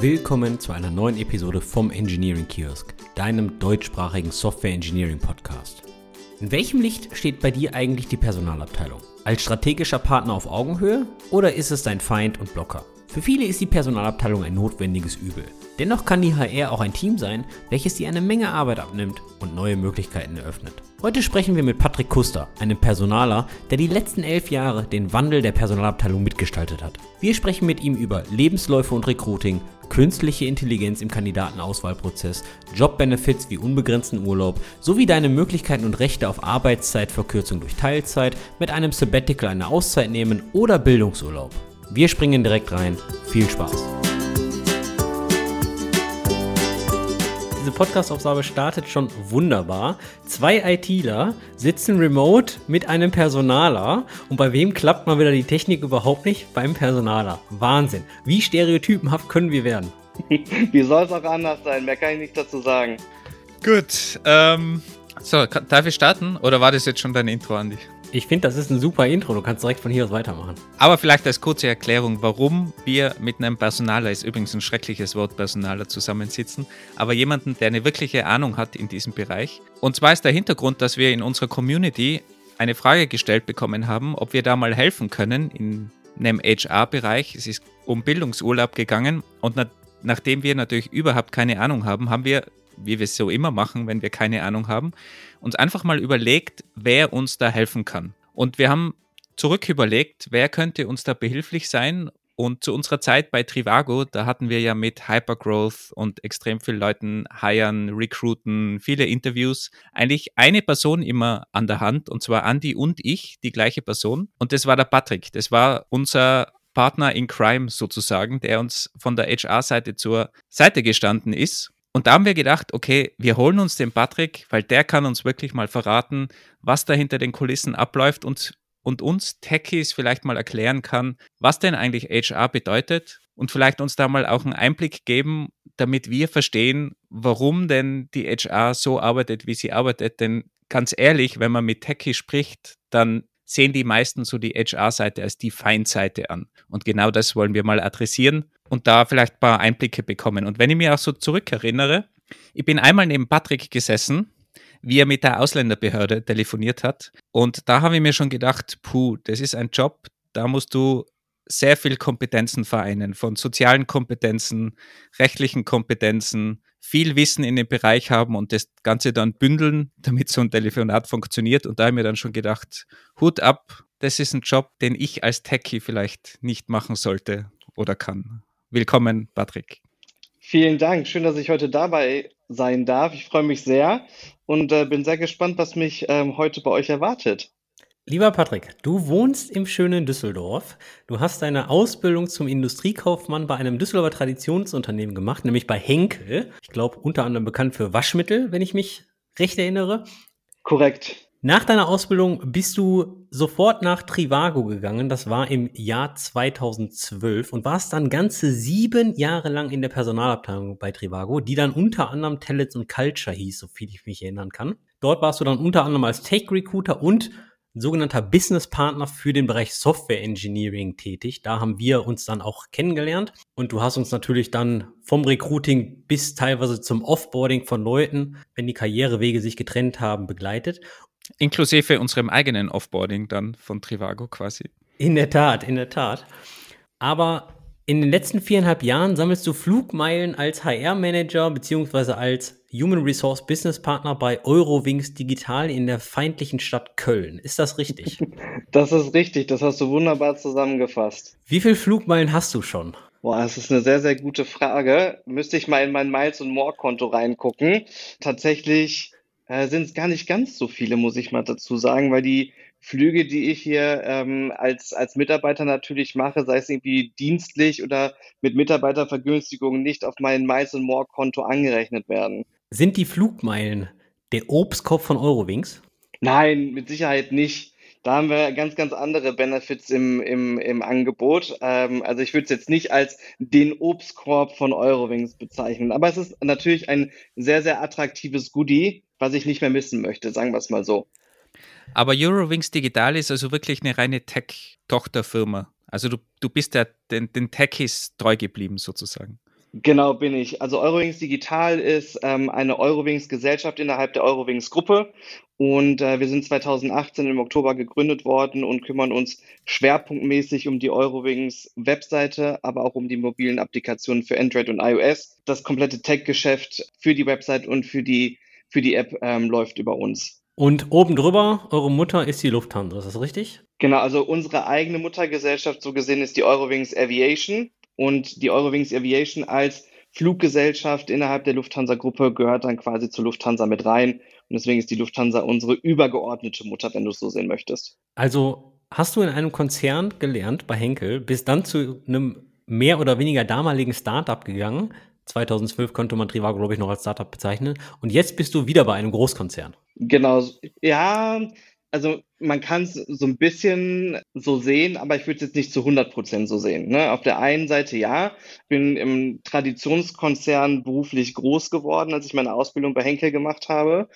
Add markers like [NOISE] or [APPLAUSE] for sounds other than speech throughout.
Willkommen zu einer neuen Episode vom Engineering Kiosk, deinem deutschsprachigen Software Engineering Podcast. In welchem Licht steht bei dir eigentlich die Personalabteilung? Als strategischer Partner auf Augenhöhe oder ist es dein Feind und Blocker? Für viele ist die Personalabteilung ein notwendiges Übel. Dennoch kann die HR auch ein Team sein, welches dir eine Menge Arbeit abnimmt und neue Möglichkeiten eröffnet. Heute sprechen wir mit Patrick Kuster, einem Personaler, der die letzten elf Jahre den Wandel der Personalabteilung mitgestaltet hat. Wir sprechen mit ihm über Lebensläufe und Recruiting, künstliche Intelligenz im Kandidatenauswahlprozess, Jobbenefits wie unbegrenzten Urlaub sowie deine Möglichkeiten und Rechte auf Arbeitszeitverkürzung durch Teilzeit, mit einem Sabbatical eine Auszeit nehmen oder Bildungsurlaub. Wir springen direkt rein. Viel Spaß. Diese Podcast-Aufgabe startet schon wunderbar. Zwei ITler sitzen remote mit einem Personaler. Und bei wem klappt mal wieder die Technik überhaupt nicht? Beim Personaler. Wahnsinn. Wie stereotypenhaft können wir werden? [LAUGHS] Wie soll es auch anders sein? Mehr kann ich nicht dazu sagen. Gut. Ähm, so, darf ich starten? Oder war das jetzt schon dein Intro, Andi? Ich finde, das ist ein super Intro. Du kannst direkt von hier aus weitermachen. Aber vielleicht als kurze Erklärung, warum wir mit einem Personaler, ist übrigens ein schreckliches Wort, Personaler, zusammensitzen, aber jemanden, der eine wirkliche Ahnung hat in diesem Bereich. Und zwar ist der Hintergrund, dass wir in unserer Community eine Frage gestellt bekommen haben, ob wir da mal helfen können in einem HR-Bereich. Es ist um Bildungsurlaub gegangen und na nachdem wir natürlich überhaupt keine Ahnung haben, haben wir, wie wir es so immer machen, wenn wir keine Ahnung haben, uns einfach mal überlegt, wer uns da helfen kann. Und wir haben zurück überlegt, wer könnte uns da behilflich sein. Und zu unserer Zeit bei Trivago, da hatten wir ja mit Hypergrowth und extrem vielen Leuten hiren, recruiten, viele Interviews, eigentlich eine Person immer an der Hand, und zwar Andy und ich, die gleiche Person. Und das war der Patrick. Das war unser Partner in Crime sozusagen, der uns von der HR-Seite zur Seite gestanden ist und da haben wir gedacht, okay, wir holen uns den Patrick, weil der kann uns wirklich mal verraten, was da hinter den Kulissen abläuft und, und uns Techies vielleicht mal erklären kann, was denn eigentlich HR bedeutet und vielleicht uns da mal auch einen Einblick geben, damit wir verstehen, warum denn die HR so arbeitet, wie sie arbeitet. Denn ganz ehrlich, wenn man mit Techies spricht, dann sehen die meisten so die HR-Seite als die Feindseite an. Und genau das wollen wir mal adressieren und da vielleicht ein paar Einblicke bekommen. Und wenn ich mir auch so zurückerinnere, ich bin einmal neben Patrick gesessen, wie er mit der Ausländerbehörde telefoniert hat. Und da habe ich mir schon gedacht, puh, das ist ein Job, da musst du sehr viel Kompetenzen vereinen, von sozialen Kompetenzen, rechtlichen Kompetenzen, viel Wissen in dem Bereich haben und das Ganze dann bündeln, [LAUGHS] damit so ein Telefonat funktioniert. Und da habe ich mir dann schon gedacht, Hut ab, das ist ein Job, den ich als Techie vielleicht nicht machen sollte oder kann. Willkommen, Patrick. Vielen Dank. Schön, dass ich heute dabei sein darf. Ich freue mich sehr und äh, bin sehr gespannt, was mich ähm, heute bei euch erwartet. Lieber Patrick, du wohnst im schönen Düsseldorf. Du hast deine Ausbildung zum Industriekaufmann bei einem Düsseldorfer Traditionsunternehmen gemacht, nämlich bei Henkel. Ich glaube, unter anderem bekannt für Waschmittel, wenn ich mich recht erinnere. Korrekt. Nach deiner Ausbildung bist du sofort nach Trivago gegangen. Das war im Jahr 2012 und warst dann ganze sieben Jahre lang in der Personalabteilung bei Trivago, die dann unter anderem Talents und Culture hieß, so viel ich mich erinnern kann. Dort warst du dann unter anderem als Tech Recruiter und sogenannter Business Partner für den Bereich Software Engineering tätig. Da haben wir uns dann auch kennengelernt und du hast uns natürlich dann vom Recruiting bis teilweise zum Offboarding von Leuten, wenn die Karrierewege sich getrennt haben, begleitet. Inklusive unserem eigenen Offboarding dann von Trivago quasi. In der Tat, in der Tat. Aber in den letzten viereinhalb Jahren sammelst du Flugmeilen als HR-Manager beziehungsweise als Human Resource Business Partner bei Eurowings Digital in der feindlichen Stadt Köln. Ist das richtig? [LAUGHS] Das ist richtig, das hast du wunderbar zusammengefasst. Wie viele Flugmeilen hast du schon? Boah, das ist eine sehr, sehr gute Frage. Müsste ich mal in mein Miles- und More-Konto reingucken. Tatsächlich äh, sind es gar nicht ganz so viele, muss ich mal dazu sagen, weil die Flüge, die ich hier ähm, als, als Mitarbeiter natürlich mache, sei es irgendwie dienstlich oder mit Mitarbeitervergünstigungen, nicht auf mein Miles and More Konto angerechnet werden. Sind die Flugmeilen der Obstkorb von Eurowings? Nein, mit Sicherheit nicht. Da haben wir ganz, ganz andere Benefits im, im, im Angebot. Ähm, also ich würde es jetzt nicht als den Obstkorb von Eurowings bezeichnen. Aber es ist natürlich ein sehr, sehr attraktives Goodie, was ich nicht mehr missen möchte, sagen wir es mal so. Aber Eurowings Digital ist also wirklich eine reine Tech-Tochterfirma. Also du, du bist ja den, den Techies treu geblieben sozusagen. Genau, bin ich. Also Eurowings Digital ist ähm, eine Eurowings-Gesellschaft innerhalb der Eurowings-Gruppe und äh, wir sind 2018 im Oktober gegründet worden und kümmern uns schwerpunktmäßig um die Eurowings-Webseite, aber auch um die mobilen Applikationen für Android und iOS. Das komplette Tech-Geschäft für die Website und für die, für die App ähm, läuft über uns. Und oben drüber, eure Mutter ist die Lufthansa, ist das richtig? Genau, also unsere eigene Muttergesellschaft so gesehen ist die Eurowings Aviation und die Eurowings Aviation als Fluggesellschaft innerhalb der Lufthansa-Gruppe gehört dann quasi zur Lufthansa mit rein. Und deswegen ist die Lufthansa unsere übergeordnete Mutter, wenn du es so sehen möchtest. Also hast du in einem Konzern gelernt bei Henkel, bist dann zu einem mehr oder weniger damaligen Startup gegangen. 2012 konnte man Trivago, glaube ich, noch als Startup bezeichnen. Und jetzt bist du wieder bei einem Großkonzern. Genau, ja, also man kann es so ein bisschen so sehen, aber ich würde es jetzt nicht zu 100 Prozent so sehen. Ne? Auf der einen Seite ja, bin im Traditionskonzern beruflich groß geworden, als ich meine Ausbildung bei Henkel gemacht habe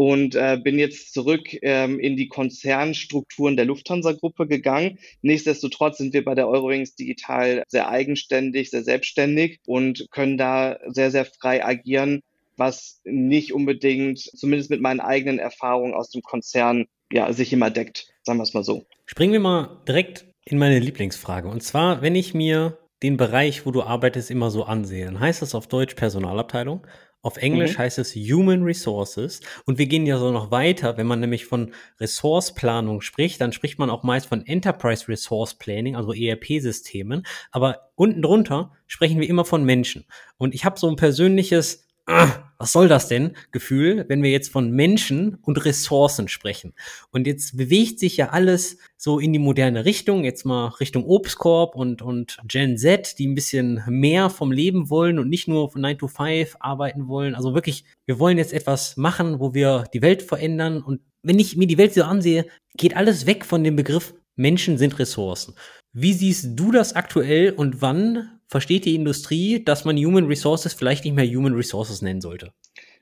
und äh, bin jetzt zurück ähm, in die Konzernstrukturen der Lufthansa-Gruppe gegangen. Nichtsdestotrotz sind wir bei der Eurowings Digital sehr eigenständig, sehr selbstständig und können da sehr, sehr frei agieren was nicht unbedingt, zumindest mit meinen eigenen Erfahrungen aus dem Konzern, ja, sich immer deckt, sagen wir es mal so. Springen wir mal direkt in meine Lieblingsfrage. Und zwar, wenn ich mir den Bereich, wo du arbeitest, immer so ansehe, dann heißt das auf Deutsch Personalabteilung. Auf Englisch mhm. heißt es Human Resources. Und wir gehen ja so noch weiter. Wenn man nämlich von Ressourceplanung spricht, dann spricht man auch meist von Enterprise Resource Planning, also ERP-Systemen. Aber unten drunter sprechen wir immer von Menschen. Und ich habe so ein persönliches was soll das denn, Gefühl, wenn wir jetzt von Menschen und Ressourcen sprechen. Und jetzt bewegt sich ja alles so in die moderne Richtung, jetzt mal Richtung Obstkorb und, und Gen Z, die ein bisschen mehr vom Leben wollen und nicht nur von 9 to 5 arbeiten wollen. Also wirklich, wir wollen jetzt etwas machen, wo wir die Welt verändern. Und wenn ich mir die Welt so ansehe, geht alles weg von dem Begriff Menschen sind Ressourcen. Wie siehst du das aktuell und wann versteht die Industrie, dass man Human Resources vielleicht nicht mehr Human Resources nennen sollte?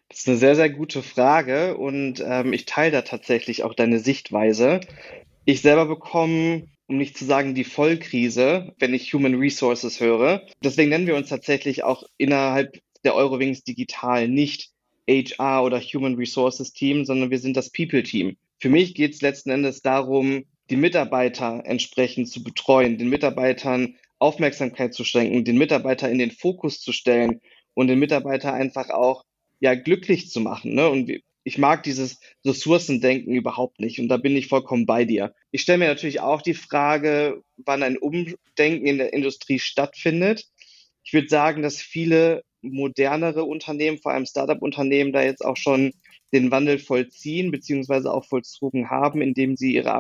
Das ist eine sehr, sehr gute Frage und ähm, ich teile da tatsächlich auch deine Sichtweise. Ich selber bekomme, um nicht zu sagen, die Vollkrise, wenn ich Human Resources höre. Deswegen nennen wir uns tatsächlich auch innerhalb der Eurowings Digital nicht HR oder Human Resources Team, sondern wir sind das People Team. Für mich geht es letzten Endes darum, die Mitarbeiter entsprechend zu betreuen, den Mitarbeitern Aufmerksamkeit zu schenken, den Mitarbeiter in den Fokus zu stellen und den Mitarbeiter einfach auch ja glücklich zu machen. Ne? Und ich mag dieses Ressourcendenken überhaupt nicht und da bin ich vollkommen bei dir. Ich stelle mir natürlich auch die Frage, wann ein Umdenken in der Industrie stattfindet. Ich würde sagen, dass viele modernere Unternehmen, vor allem Startup-Unternehmen, da jetzt auch schon den Wandel vollziehen beziehungsweise auch vollzogen haben, indem sie ihre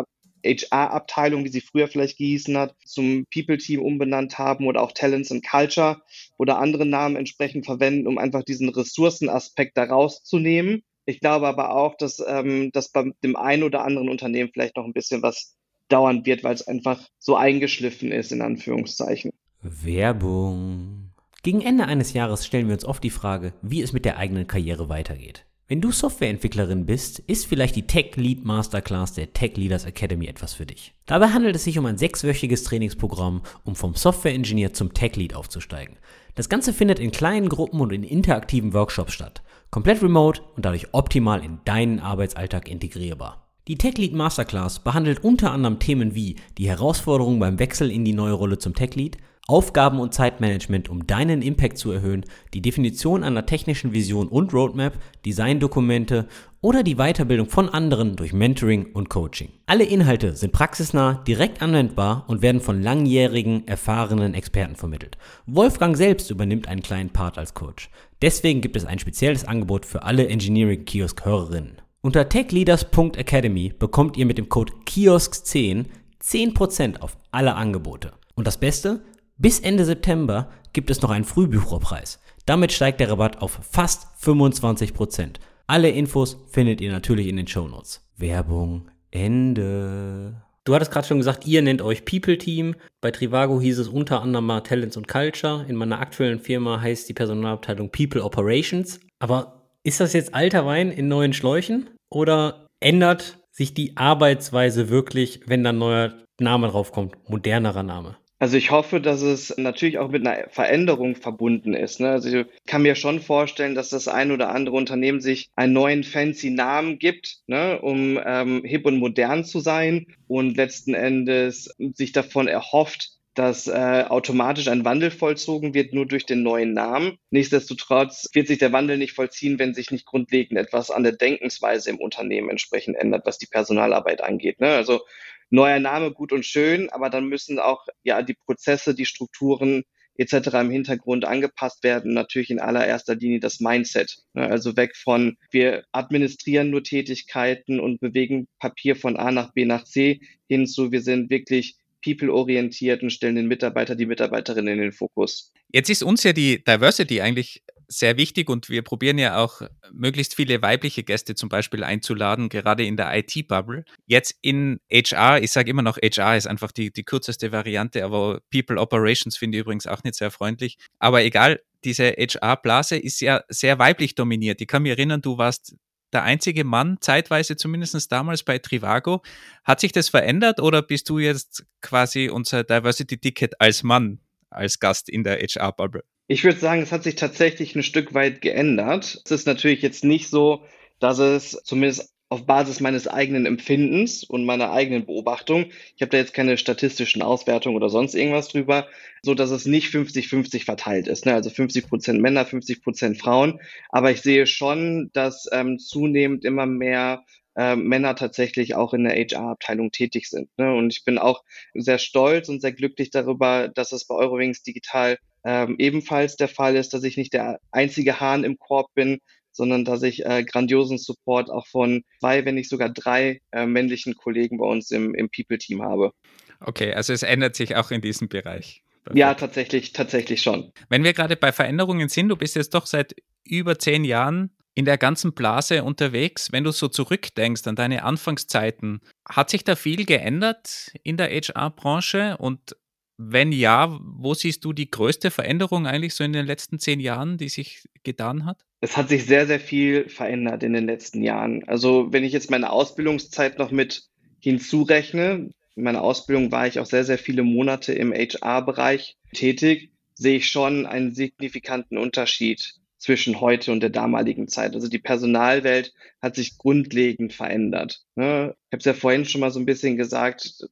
HR-Abteilung, wie sie früher vielleicht gehießen hat, zum People-Team umbenannt haben oder auch Talents and Culture oder andere Namen entsprechend verwenden, um einfach diesen Ressourcenaspekt da rauszunehmen. Ich glaube aber auch, dass ähm, das bei dem einen oder anderen Unternehmen vielleicht noch ein bisschen was dauern wird, weil es einfach so eingeschliffen ist, in Anführungszeichen. Werbung. Gegen Ende eines Jahres stellen wir uns oft die Frage, wie es mit der eigenen Karriere weitergeht. Wenn du Softwareentwicklerin bist, ist vielleicht die Tech Lead Masterclass der Tech Leaders Academy etwas für dich. Dabei handelt es sich um ein sechswöchiges Trainingsprogramm, um vom Software Engineer zum Tech Lead aufzusteigen. Das Ganze findet in kleinen Gruppen und in interaktiven Workshops statt. Komplett remote und dadurch optimal in deinen Arbeitsalltag integrierbar. Die Tech Lead Masterclass behandelt unter anderem Themen wie die Herausforderungen beim Wechsel in die neue Rolle zum Tech Lead, Aufgaben- und Zeitmanagement, um deinen Impact zu erhöhen, die Definition einer technischen Vision und Roadmap, Designdokumente oder die Weiterbildung von anderen durch Mentoring und Coaching. Alle Inhalte sind praxisnah, direkt anwendbar und werden von langjährigen, erfahrenen Experten vermittelt. Wolfgang selbst übernimmt einen kleinen Part als Coach. Deswegen gibt es ein spezielles Angebot für alle Engineering Kiosk Hörerinnen. Unter techleaders.academy bekommt ihr mit dem Code KIOSK10 10% auf alle Angebote. Und das Beste? Bis Ende September gibt es noch einen Frühbucherpreis. Damit steigt der Rabatt auf fast 25%. Alle Infos findet ihr natürlich in den Shownotes. Werbung Ende. Du hattest gerade schon gesagt, ihr nennt euch People Team. Bei Trivago hieß es unter anderem mal Talents und Culture. In meiner aktuellen Firma heißt die Personalabteilung People Operations. Aber ist das jetzt alter Wein in neuen Schläuchen? Oder ändert sich die Arbeitsweise wirklich, wenn da ein neuer Name draufkommt? Modernerer Name? Also ich hoffe, dass es natürlich auch mit einer Veränderung verbunden ist. Ne? Also ich kann mir schon vorstellen, dass das ein oder andere Unternehmen sich einen neuen fancy Namen gibt, ne? um ähm, hip und modern zu sein und letzten Endes sich davon erhofft, dass äh, automatisch ein Wandel vollzogen wird, nur durch den neuen Namen. Nichtsdestotrotz wird sich der Wandel nicht vollziehen, wenn sich nicht grundlegend etwas an der Denkensweise im Unternehmen entsprechend ändert, was die Personalarbeit angeht. Ne? Also neuer Name gut und schön, aber dann müssen auch ja die Prozesse, die Strukturen etc. im Hintergrund angepasst werden. Natürlich in allererster Linie das Mindset. Ne? Also weg von wir administrieren nur Tätigkeiten und bewegen Papier von A nach B nach C hin zu wir sind wirklich people-orientiert und stellen den Mitarbeiter, die Mitarbeiterin in den Fokus. Jetzt ist uns ja die Diversity eigentlich sehr wichtig und wir probieren ja auch möglichst viele weibliche Gäste zum Beispiel einzuladen, gerade in der IT-Bubble. Jetzt in HR, ich sage immer noch, HR ist einfach die, die kürzeste Variante, aber People Operations finde ich übrigens auch nicht sehr freundlich. Aber egal, diese HR-Blase ist ja sehr weiblich dominiert. Ich kann mich erinnern, du warst der einzige Mann, zeitweise zumindest damals bei Trivago. Hat sich das verändert oder bist du jetzt quasi unser Diversity-Ticket als Mann, als Gast in der HR-Bubble? Ich würde sagen, es hat sich tatsächlich ein Stück weit geändert. Es ist natürlich jetzt nicht so, dass es zumindest auf Basis meines eigenen Empfindens und meiner eigenen Beobachtung, ich habe da jetzt keine statistischen Auswertungen oder sonst irgendwas drüber, so dass es nicht 50-50 verteilt ist. Ne? Also 50 Prozent Männer, 50 Prozent Frauen. Aber ich sehe schon, dass ähm, zunehmend immer mehr äh, Männer tatsächlich auch in der HR-Abteilung tätig sind. Ne? Und ich bin auch sehr stolz und sehr glücklich darüber, dass es bei Eurowings Digital ähm, ebenfalls der Fall ist, dass ich nicht der einzige Hahn im Korb bin, sondern dass ich äh, grandiosen Support auch von zwei, wenn nicht sogar drei äh, männlichen Kollegen bei uns im, im People-Team habe. Okay, also es ändert sich auch in diesem Bereich. Ja, tatsächlich, tatsächlich schon. Wenn wir gerade bei Veränderungen sind, du bist jetzt doch seit über zehn Jahren in der ganzen Blase unterwegs. Wenn du so zurückdenkst an deine Anfangszeiten, hat sich da viel geändert in der HR-Branche und wenn ja, wo siehst du die größte Veränderung eigentlich so in den letzten zehn Jahren, die sich getan hat? Es hat sich sehr, sehr viel verändert in den letzten Jahren. Also wenn ich jetzt meine Ausbildungszeit noch mit hinzurechne, in meiner Ausbildung war ich auch sehr, sehr viele Monate im HR-Bereich tätig, sehe ich schon einen signifikanten Unterschied zwischen heute und der damaligen Zeit. Also die Personalwelt hat sich grundlegend verändert. Ne? Ich habe es ja vorhin schon mal so ein bisschen gesagt,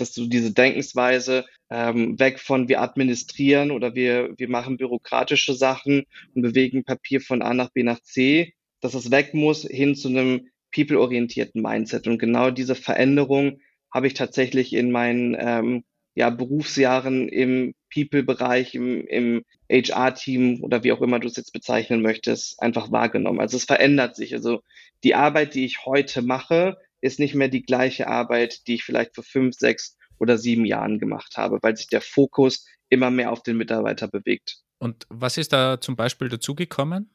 dass du diese Denkensweise ähm, weg von wir administrieren oder wir, wir machen bürokratische Sachen und bewegen Papier von A nach B nach C, dass es weg muss hin zu einem people-orientierten Mindset. Und genau diese Veränderung habe ich tatsächlich in meinen ähm, ja, Berufsjahren im People-Bereich, im, im HR-Team oder wie auch immer du es jetzt bezeichnen möchtest, einfach wahrgenommen. Also es verändert sich. Also die Arbeit, die ich heute mache, ist nicht mehr die gleiche Arbeit, die ich vielleicht vor fünf, sechs oder sieben Jahren gemacht habe, weil sich der Fokus immer mehr auf den Mitarbeiter bewegt. Und was ist da zum Beispiel dazugekommen?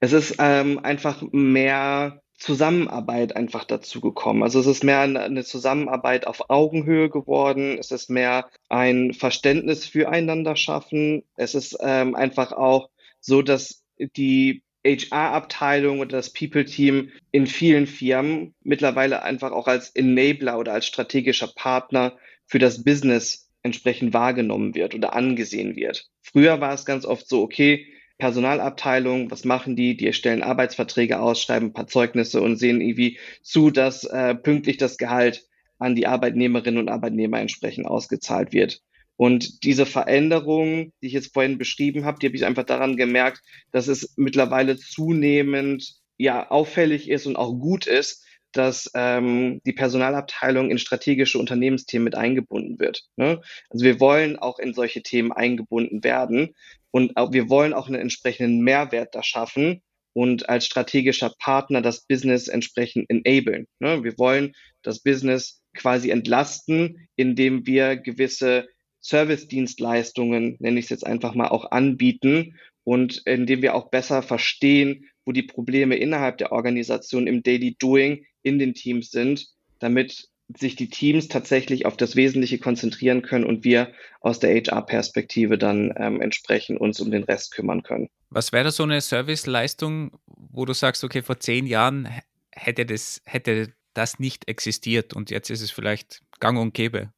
Es ist ähm, einfach mehr Zusammenarbeit einfach dazugekommen. Also es ist mehr eine Zusammenarbeit auf Augenhöhe geworden. Es ist mehr ein Verständnis füreinander schaffen. Es ist ähm, einfach auch so, dass die HR-Abteilung oder das People-Team in vielen Firmen mittlerweile einfach auch als Enabler oder als strategischer Partner für das Business entsprechend wahrgenommen wird oder angesehen wird. Früher war es ganz oft so, okay, Personalabteilung, was machen die? Die erstellen Arbeitsverträge aus, schreiben ein paar Zeugnisse und sehen irgendwie zu, dass äh, pünktlich das Gehalt an die Arbeitnehmerinnen und Arbeitnehmer entsprechend ausgezahlt wird. Und diese Veränderung, die ich jetzt vorhin beschrieben habe, die habe ich einfach daran gemerkt, dass es mittlerweile zunehmend ja auffällig ist und auch gut ist, dass ähm, die Personalabteilung in strategische Unternehmensthemen mit eingebunden wird. Ne? Also wir wollen auch in solche Themen eingebunden werden und auch, wir wollen auch einen entsprechenden Mehrwert da schaffen und als strategischer Partner das Business entsprechend enablen. Ne? Wir wollen das Business quasi entlasten, indem wir gewisse Service-Dienstleistungen, nenne ich es jetzt einfach mal, auch anbieten und indem wir auch besser verstehen, wo die Probleme innerhalb der Organisation im Daily Doing in den Teams sind, damit sich die Teams tatsächlich auf das Wesentliche konzentrieren können und wir aus der HR-Perspektive dann ähm, entsprechend uns um den Rest kümmern können. Was wäre so eine Serviceleistung, wo du sagst, okay, vor zehn Jahren hätte das, hätte das nicht existiert und jetzt ist es vielleicht gang und gäbe?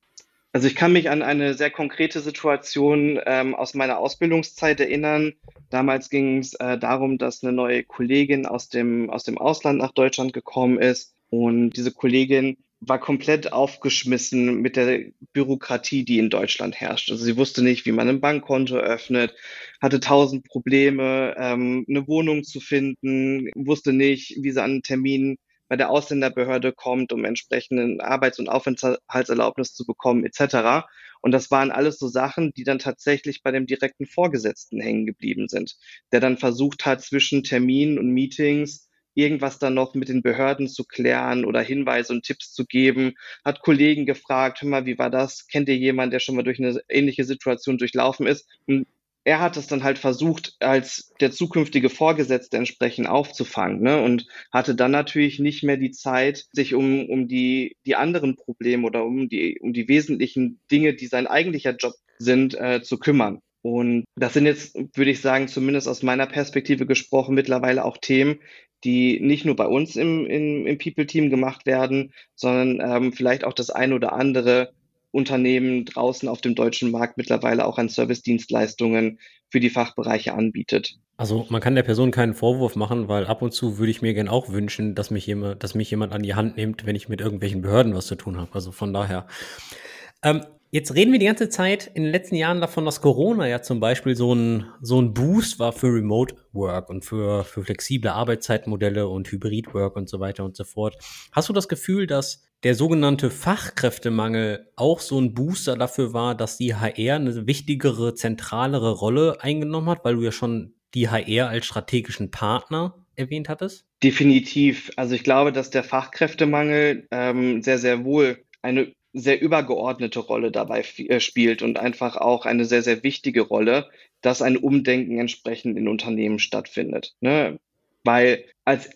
Also ich kann mich an eine sehr konkrete Situation ähm, aus meiner Ausbildungszeit erinnern. Damals ging es äh, darum, dass eine neue Kollegin aus dem, aus dem Ausland nach Deutschland gekommen ist. Und diese Kollegin war komplett aufgeschmissen mit der Bürokratie, die in Deutschland herrscht. Also sie wusste nicht, wie man ein Bankkonto öffnet, hatte tausend Probleme, ähm, eine Wohnung zu finden, wusste nicht, wie sie an einen Termin bei der Ausländerbehörde kommt, um entsprechenden Arbeits- und Aufenthaltserlaubnis zu bekommen, etc. Und das waren alles so Sachen, die dann tatsächlich bei dem direkten Vorgesetzten hängen geblieben sind, der dann versucht hat, zwischen Terminen und Meetings irgendwas dann noch mit den Behörden zu klären oder Hinweise und Tipps zu geben, hat Kollegen gefragt, hör mal, wie war das? Kennt ihr jemanden, der schon mal durch eine ähnliche Situation durchlaufen ist? Und er hat es dann halt versucht, als der zukünftige Vorgesetzte entsprechend aufzufangen ne? und hatte dann natürlich nicht mehr die Zeit, sich um, um die, die anderen Probleme oder um die, um die wesentlichen Dinge, die sein eigentlicher Job sind, äh, zu kümmern. Und das sind jetzt, würde ich sagen, zumindest aus meiner Perspektive gesprochen, mittlerweile auch Themen, die nicht nur bei uns im, im, im People-Team gemacht werden, sondern ähm, vielleicht auch das ein oder andere Unternehmen draußen auf dem deutschen Markt mittlerweile auch an Service-Dienstleistungen für die Fachbereiche anbietet. Also man kann der Person keinen Vorwurf machen, weil ab und zu würde ich mir gern auch wünschen, dass mich jemand, dass mich jemand an die Hand nimmt, wenn ich mit irgendwelchen Behörden was zu tun habe. Also von daher. Ähm, Jetzt reden wir die ganze Zeit in den letzten Jahren davon, dass Corona ja zum Beispiel so ein, so ein Boost war für Remote Work und für, für flexible Arbeitszeitmodelle und Hybrid Work und so weiter und so fort. Hast du das Gefühl, dass der sogenannte Fachkräftemangel auch so ein Booster dafür war, dass die HR eine wichtigere, zentralere Rolle eingenommen hat, weil du ja schon die HR als strategischen Partner erwähnt hattest? Definitiv. Also ich glaube, dass der Fachkräftemangel ähm, sehr, sehr wohl eine sehr übergeordnete Rolle dabei äh, spielt und einfach auch eine sehr, sehr wichtige Rolle, dass ein Umdenken entsprechend in Unternehmen stattfindet. Ne? Weil als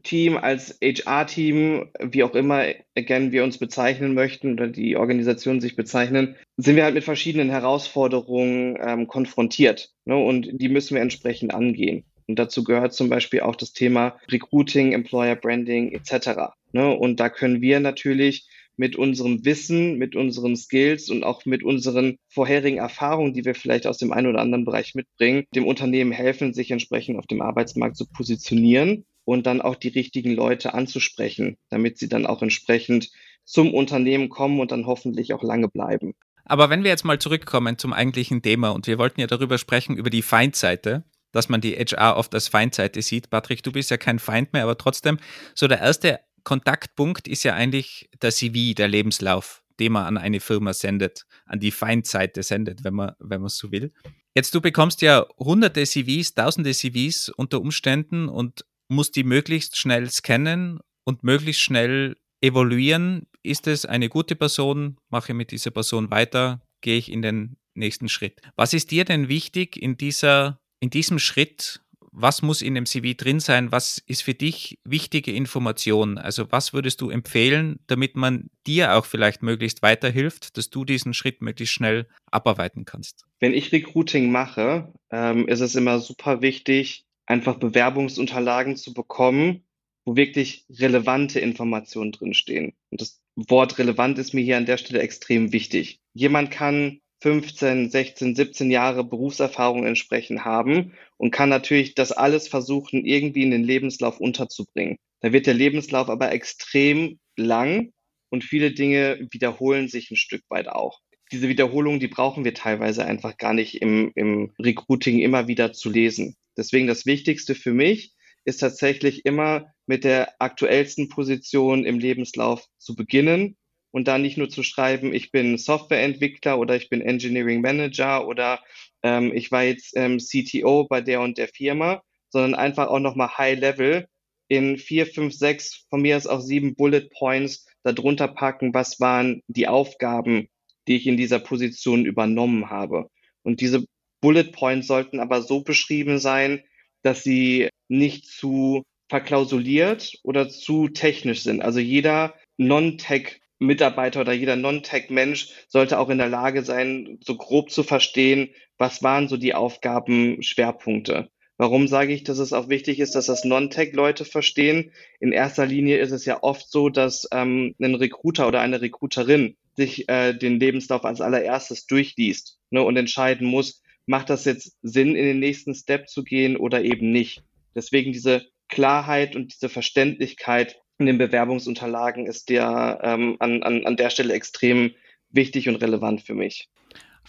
People-Team, als HR-Team, wie auch immer, again, wir uns bezeichnen möchten oder die Organisation sich bezeichnen, sind wir halt mit verschiedenen Herausforderungen ähm, konfrontiert. Ne? Und die müssen wir entsprechend angehen. Und dazu gehört zum Beispiel auch das Thema Recruiting, Employer Branding etc. Ne? Und da können wir natürlich mit unserem Wissen, mit unseren Skills und auch mit unseren vorherigen Erfahrungen, die wir vielleicht aus dem einen oder anderen Bereich mitbringen, dem Unternehmen helfen, sich entsprechend auf dem Arbeitsmarkt zu positionieren und dann auch die richtigen Leute anzusprechen, damit sie dann auch entsprechend zum Unternehmen kommen und dann hoffentlich auch lange bleiben. Aber wenn wir jetzt mal zurückkommen zum eigentlichen Thema und wir wollten ja darüber sprechen, über die Feindseite, dass man die HR oft als Feindseite sieht. Patrick, du bist ja kein Feind mehr, aber trotzdem, so der erste Kontaktpunkt ist ja eigentlich der CV, der Lebenslauf, den man an eine Firma sendet, an die Feindseite sendet, wenn man, wenn man so will. Jetzt, du bekommst ja hunderte CVs, tausende CVs unter Umständen und musst die möglichst schnell scannen und möglichst schnell evaluieren. Ist es eine gute Person? Mache mit dieser Person weiter? Gehe ich in den nächsten Schritt? Was ist dir denn wichtig in dieser, in diesem Schritt was muss in dem CV drin sein? Was ist für dich wichtige Information? Also was würdest du empfehlen, damit man dir auch vielleicht möglichst weiterhilft, dass du diesen Schritt möglichst schnell abarbeiten kannst? Wenn ich Recruiting mache, ähm, ist es immer super wichtig, einfach Bewerbungsunterlagen zu bekommen, wo wirklich relevante Informationen drinstehen. Und das Wort relevant ist mir hier an der Stelle extrem wichtig. Jemand kann 15, 16, 17 Jahre Berufserfahrung entsprechend haben und kann natürlich das alles versuchen, irgendwie in den Lebenslauf unterzubringen. Da wird der Lebenslauf aber extrem lang und viele Dinge wiederholen sich ein Stück weit auch. Diese Wiederholungen, die brauchen wir teilweise einfach gar nicht im, im Recruiting immer wieder zu lesen. Deswegen das Wichtigste für mich ist tatsächlich immer mit der aktuellsten Position im Lebenslauf zu beginnen und da nicht nur zu schreiben, ich bin Softwareentwickler oder ich bin Engineering Manager oder ähm, ich war jetzt ähm, CTO bei der und der Firma, sondern einfach auch nochmal High Level in vier, fünf, sechs, von mir aus auch sieben Bullet Points darunter packen, was waren die Aufgaben, die ich in dieser Position übernommen habe. Und diese Bullet Points sollten aber so beschrieben sein, dass sie nicht zu verklausuliert oder zu technisch sind. Also jeder Non-Tech Mitarbeiter oder jeder Non-Tech-Mensch sollte auch in der Lage sein, so grob zu verstehen, was waren so die Aufgabenschwerpunkte. Warum sage ich, dass es auch wichtig ist, dass das Non-Tech-Leute verstehen? In erster Linie ist es ja oft so, dass ähm, ein Recruiter oder eine Recruiterin sich äh, den Lebenslauf als allererstes durchliest ne, und entscheiden muss, macht das jetzt Sinn, in den nächsten Step zu gehen oder eben nicht. Deswegen diese Klarheit und diese Verständlichkeit in den Bewerbungsunterlagen ist der ähm, an, an, an der Stelle extrem wichtig und relevant für mich.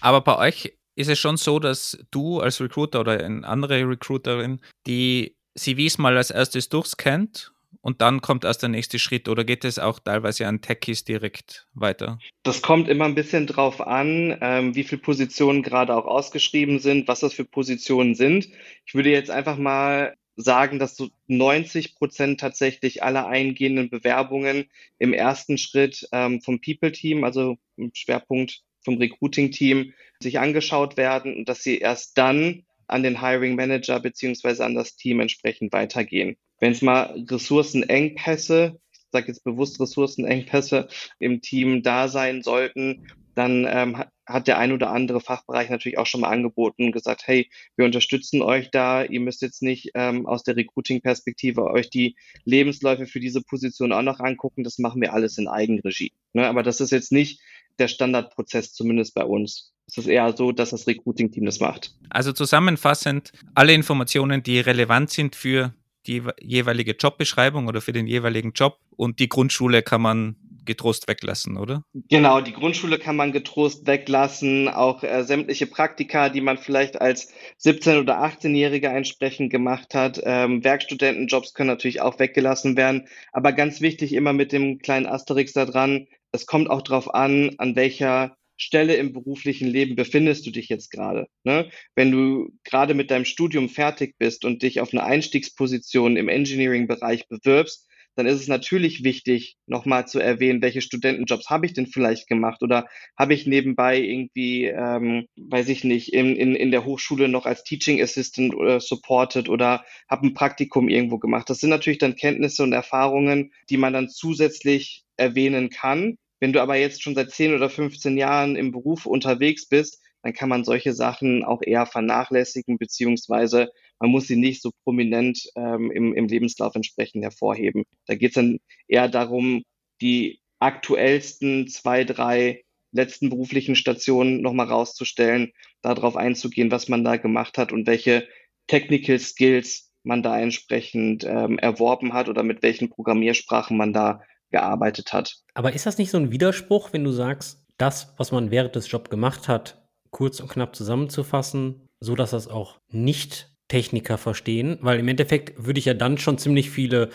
Aber bei euch ist es schon so, dass du als Recruiter oder eine andere Recruiterin die CVs mal als erstes durchscannt und dann kommt erst der nächste Schritt oder geht es auch teilweise an Techies direkt weiter? Das kommt immer ein bisschen drauf an, ähm, wie viele Positionen gerade auch ausgeschrieben sind, was das für Positionen sind. Ich würde jetzt einfach mal sagen, dass so 90 Prozent tatsächlich aller eingehenden Bewerbungen im ersten Schritt ähm, vom People-Team, also im Schwerpunkt vom Recruiting-Team, sich angeschaut werden und dass sie erst dann an den Hiring Manager beziehungsweise an das Team entsprechend weitergehen. Wenn es mal Ressourcenengpässe, ich sage jetzt bewusst Ressourcenengpässe im Team da sein sollten, dann ähm, hat der ein oder andere Fachbereich natürlich auch schon mal angeboten und gesagt, hey, wir unterstützen euch da, ihr müsst jetzt nicht ähm, aus der Recruiting-Perspektive euch die Lebensläufe für diese Position auch noch angucken, das machen wir alles in Eigenregie. Ne? Aber das ist jetzt nicht der Standardprozess, zumindest bei uns. Es ist eher so, dass das Recruiting-Team das macht. Also zusammenfassend, alle Informationen, die relevant sind für die jeweilige Jobbeschreibung oder für den jeweiligen Job und die Grundschule kann man getrost weglassen, oder? Genau, die Grundschule kann man getrost weglassen, auch äh, sämtliche Praktika, die man vielleicht als 17- oder 18-Jähriger entsprechend gemacht hat. Ähm, Werkstudentenjobs können natürlich auch weggelassen werden, aber ganz wichtig immer mit dem kleinen Asterix da dran, es kommt auch darauf an, an welcher Stelle im beruflichen Leben befindest du dich jetzt gerade. Ne? Wenn du gerade mit deinem Studium fertig bist und dich auf eine Einstiegsposition im Engineering-Bereich bewirbst, dann ist es natürlich wichtig, nochmal zu erwähnen, welche Studentenjobs habe ich denn vielleicht gemacht oder habe ich nebenbei irgendwie, ähm, weiß ich nicht, in, in, in der Hochschule noch als Teaching Assistant oder supported oder habe ein Praktikum irgendwo gemacht. Das sind natürlich dann Kenntnisse und Erfahrungen, die man dann zusätzlich erwähnen kann. Wenn du aber jetzt schon seit 10 oder 15 Jahren im Beruf unterwegs bist, dann kann man solche Sachen auch eher vernachlässigen, beziehungsweise man muss sie nicht so prominent ähm, im, im Lebenslauf entsprechend hervorheben. Da geht es dann eher darum, die aktuellsten zwei, drei letzten beruflichen Stationen nochmal rauszustellen, darauf einzugehen, was man da gemacht hat und welche Technical Skills man da entsprechend ähm, erworben hat oder mit welchen Programmiersprachen man da gearbeitet hat. Aber ist das nicht so ein Widerspruch, wenn du sagst, das, was man während des Jobs gemacht hat, kurz und knapp zusammenzufassen, so dass das auch nicht Techniker verstehen, weil im Endeffekt würde ich ja dann schon ziemlich viele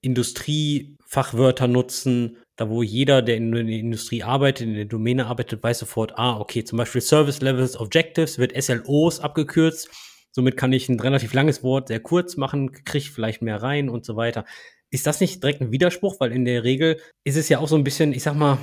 Industriefachwörter nutzen, da wo jeder, der in der Industrie arbeitet, in der Domäne arbeitet, weiß sofort, ah, okay, zum Beispiel Service Levels Objectives wird SLOs abgekürzt. Somit kann ich ein relativ langes Wort sehr kurz machen, kriege vielleicht mehr rein und so weiter. Ist das nicht direkt ein Widerspruch? Weil in der Regel ist es ja auch so ein bisschen, ich sag mal,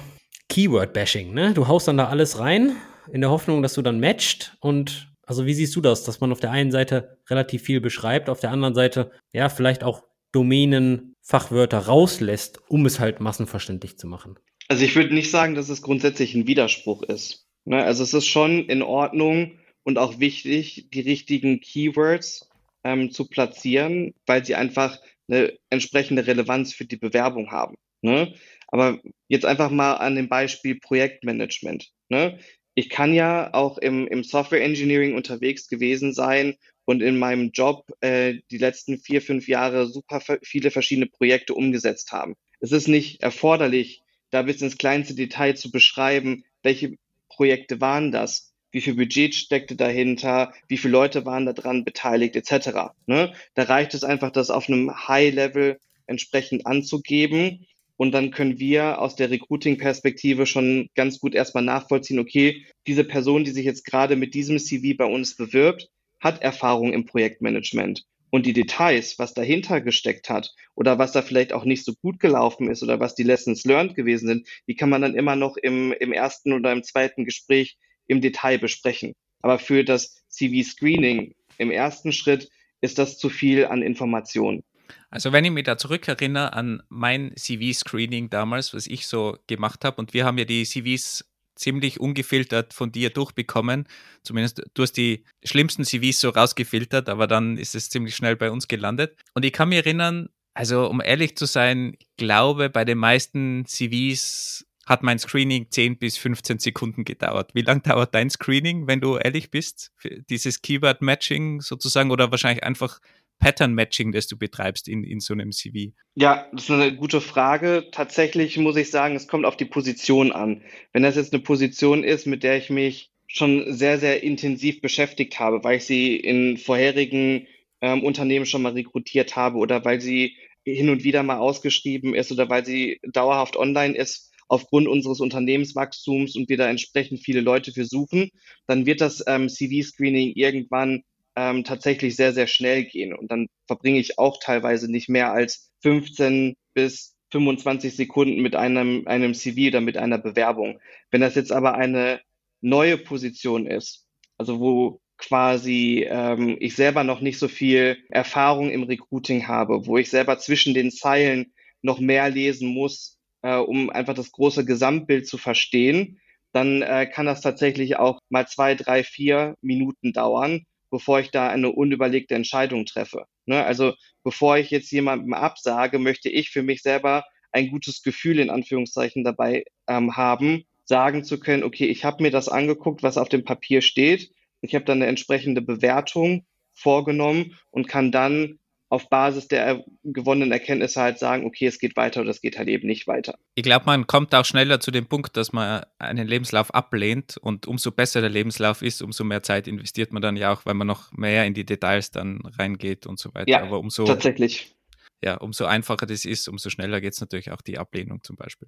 Keyword-Bashing, ne? Du haust dann da alles rein, in der Hoffnung, dass du dann matcht. Und also wie siehst du das, dass man auf der einen Seite relativ viel beschreibt, auf der anderen Seite ja vielleicht auch Domänen, Fachwörter rauslässt, um es halt massenverständlich zu machen? Also ich würde nicht sagen, dass es grundsätzlich ein Widerspruch ist. Ne? Also es ist schon in Ordnung und auch wichtig, die richtigen Keywords ähm, zu platzieren, weil sie einfach eine entsprechende Relevanz für die Bewerbung haben. Ne? Aber jetzt einfach mal an dem Beispiel Projektmanagement. Ne? ich kann ja auch im, im Software Engineering unterwegs gewesen sein und in meinem Job äh, die letzten vier, fünf Jahre super viele verschiedene Projekte umgesetzt haben. Es ist nicht erforderlich, da bis ins kleinste Detail zu beschreiben, welche Projekte waren das, wie viel Budget steckte dahinter, wie viele Leute waren daran beteiligt, etc. Ne? Da reicht es einfach, das auf einem High-Level entsprechend anzugeben und dann können wir aus der Recruiting-Perspektive schon ganz gut erstmal nachvollziehen, okay, diese Person, die sich jetzt gerade mit diesem CV bei uns bewirbt, hat Erfahrung im Projektmanagement. Und die Details, was dahinter gesteckt hat oder was da vielleicht auch nicht so gut gelaufen ist oder was die Lessons learned gewesen sind, die kann man dann immer noch im, im ersten oder im zweiten Gespräch im Detail besprechen. Aber für das CV-Screening im ersten Schritt ist das zu viel an Informationen. Also wenn ich mich da zurückerinnere an mein CV-Screening damals, was ich so gemacht habe, und wir haben ja die CVs ziemlich ungefiltert von dir durchbekommen. Zumindest du hast die schlimmsten CVs so rausgefiltert, aber dann ist es ziemlich schnell bei uns gelandet. Und ich kann mich erinnern, also um ehrlich zu sein, glaube, bei den meisten CVs hat mein Screening 10 bis 15 Sekunden gedauert. Wie lange dauert dein Screening, wenn du ehrlich bist? Für dieses Keyword-Matching sozusagen oder wahrscheinlich einfach Pattern-Matching, das du betreibst in, in so einem CV? Ja, das ist eine gute Frage. Tatsächlich muss ich sagen, es kommt auf die Position an. Wenn das jetzt eine Position ist, mit der ich mich schon sehr, sehr intensiv beschäftigt habe, weil ich sie in vorherigen ähm, Unternehmen schon mal rekrutiert habe oder weil sie hin und wieder mal ausgeschrieben ist oder weil sie dauerhaft online ist, aufgrund unseres Unternehmenswachstums und wir da entsprechend viele Leute für suchen, dann wird das ähm, CV-Screening irgendwann ähm, tatsächlich sehr, sehr schnell gehen. Und dann verbringe ich auch teilweise nicht mehr als 15 bis 25 Sekunden mit einem, einem CV oder mit einer Bewerbung. Wenn das jetzt aber eine neue Position ist, also wo quasi ähm, ich selber noch nicht so viel Erfahrung im Recruiting habe, wo ich selber zwischen den Zeilen noch mehr lesen muss, äh, um einfach das große Gesamtbild zu verstehen, dann äh, kann das tatsächlich auch mal zwei, drei, vier Minuten dauern, bevor ich da eine unüberlegte Entscheidung treffe. Ne? Also bevor ich jetzt jemandem absage, möchte ich für mich selber ein gutes Gefühl in Anführungszeichen dabei ähm, haben, sagen zu können, okay, ich habe mir das angeguckt, was auf dem Papier steht. Ich habe dann eine entsprechende Bewertung vorgenommen und kann dann auf Basis der gewonnenen Erkenntnisse halt sagen, okay, es geht weiter oder es geht halt eben nicht weiter. Ich glaube, man kommt auch schneller zu dem Punkt, dass man einen Lebenslauf ablehnt und umso besser der Lebenslauf ist, umso mehr Zeit investiert man dann ja auch, weil man noch mehr in die Details dann reingeht und so weiter. Ja, Aber umso, tatsächlich. Ja, umso einfacher das ist, umso schneller geht es natürlich auch die Ablehnung zum Beispiel.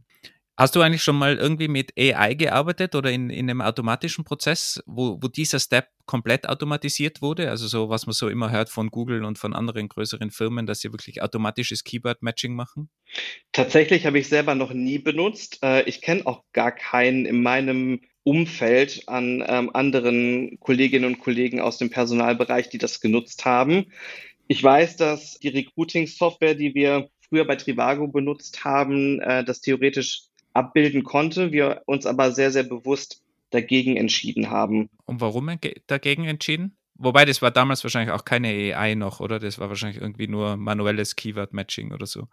Hast du eigentlich schon mal irgendwie mit AI gearbeitet oder in, in einem automatischen Prozess, wo, wo dieser Step komplett automatisiert wurde? Also so, was man so immer hört von Google und von anderen größeren Firmen, dass sie wirklich automatisches Keyword-Matching machen? Tatsächlich habe ich selber noch nie benutzt. Äh, ich kenne auch gar keinen in meinem Umfeld an ähm, anderen Kolleginnen und Kollegen aus dem Personalbereich, die das genutzt haben. Ich weiß, dass die Recruiting-Software, die wir früher bei Trivago benutzt haben, äh, das theoretisch abbilden konnte, wir uns aber sehr, sehr bewusst dagegen entschieden haben. Und warum dagegen entschieden? Wobei, das war damals wahrscheinlich auch keine AI noch, oder? Das war wahrscheinlich irgendwie nur manuelles Keyword-Matching oder so.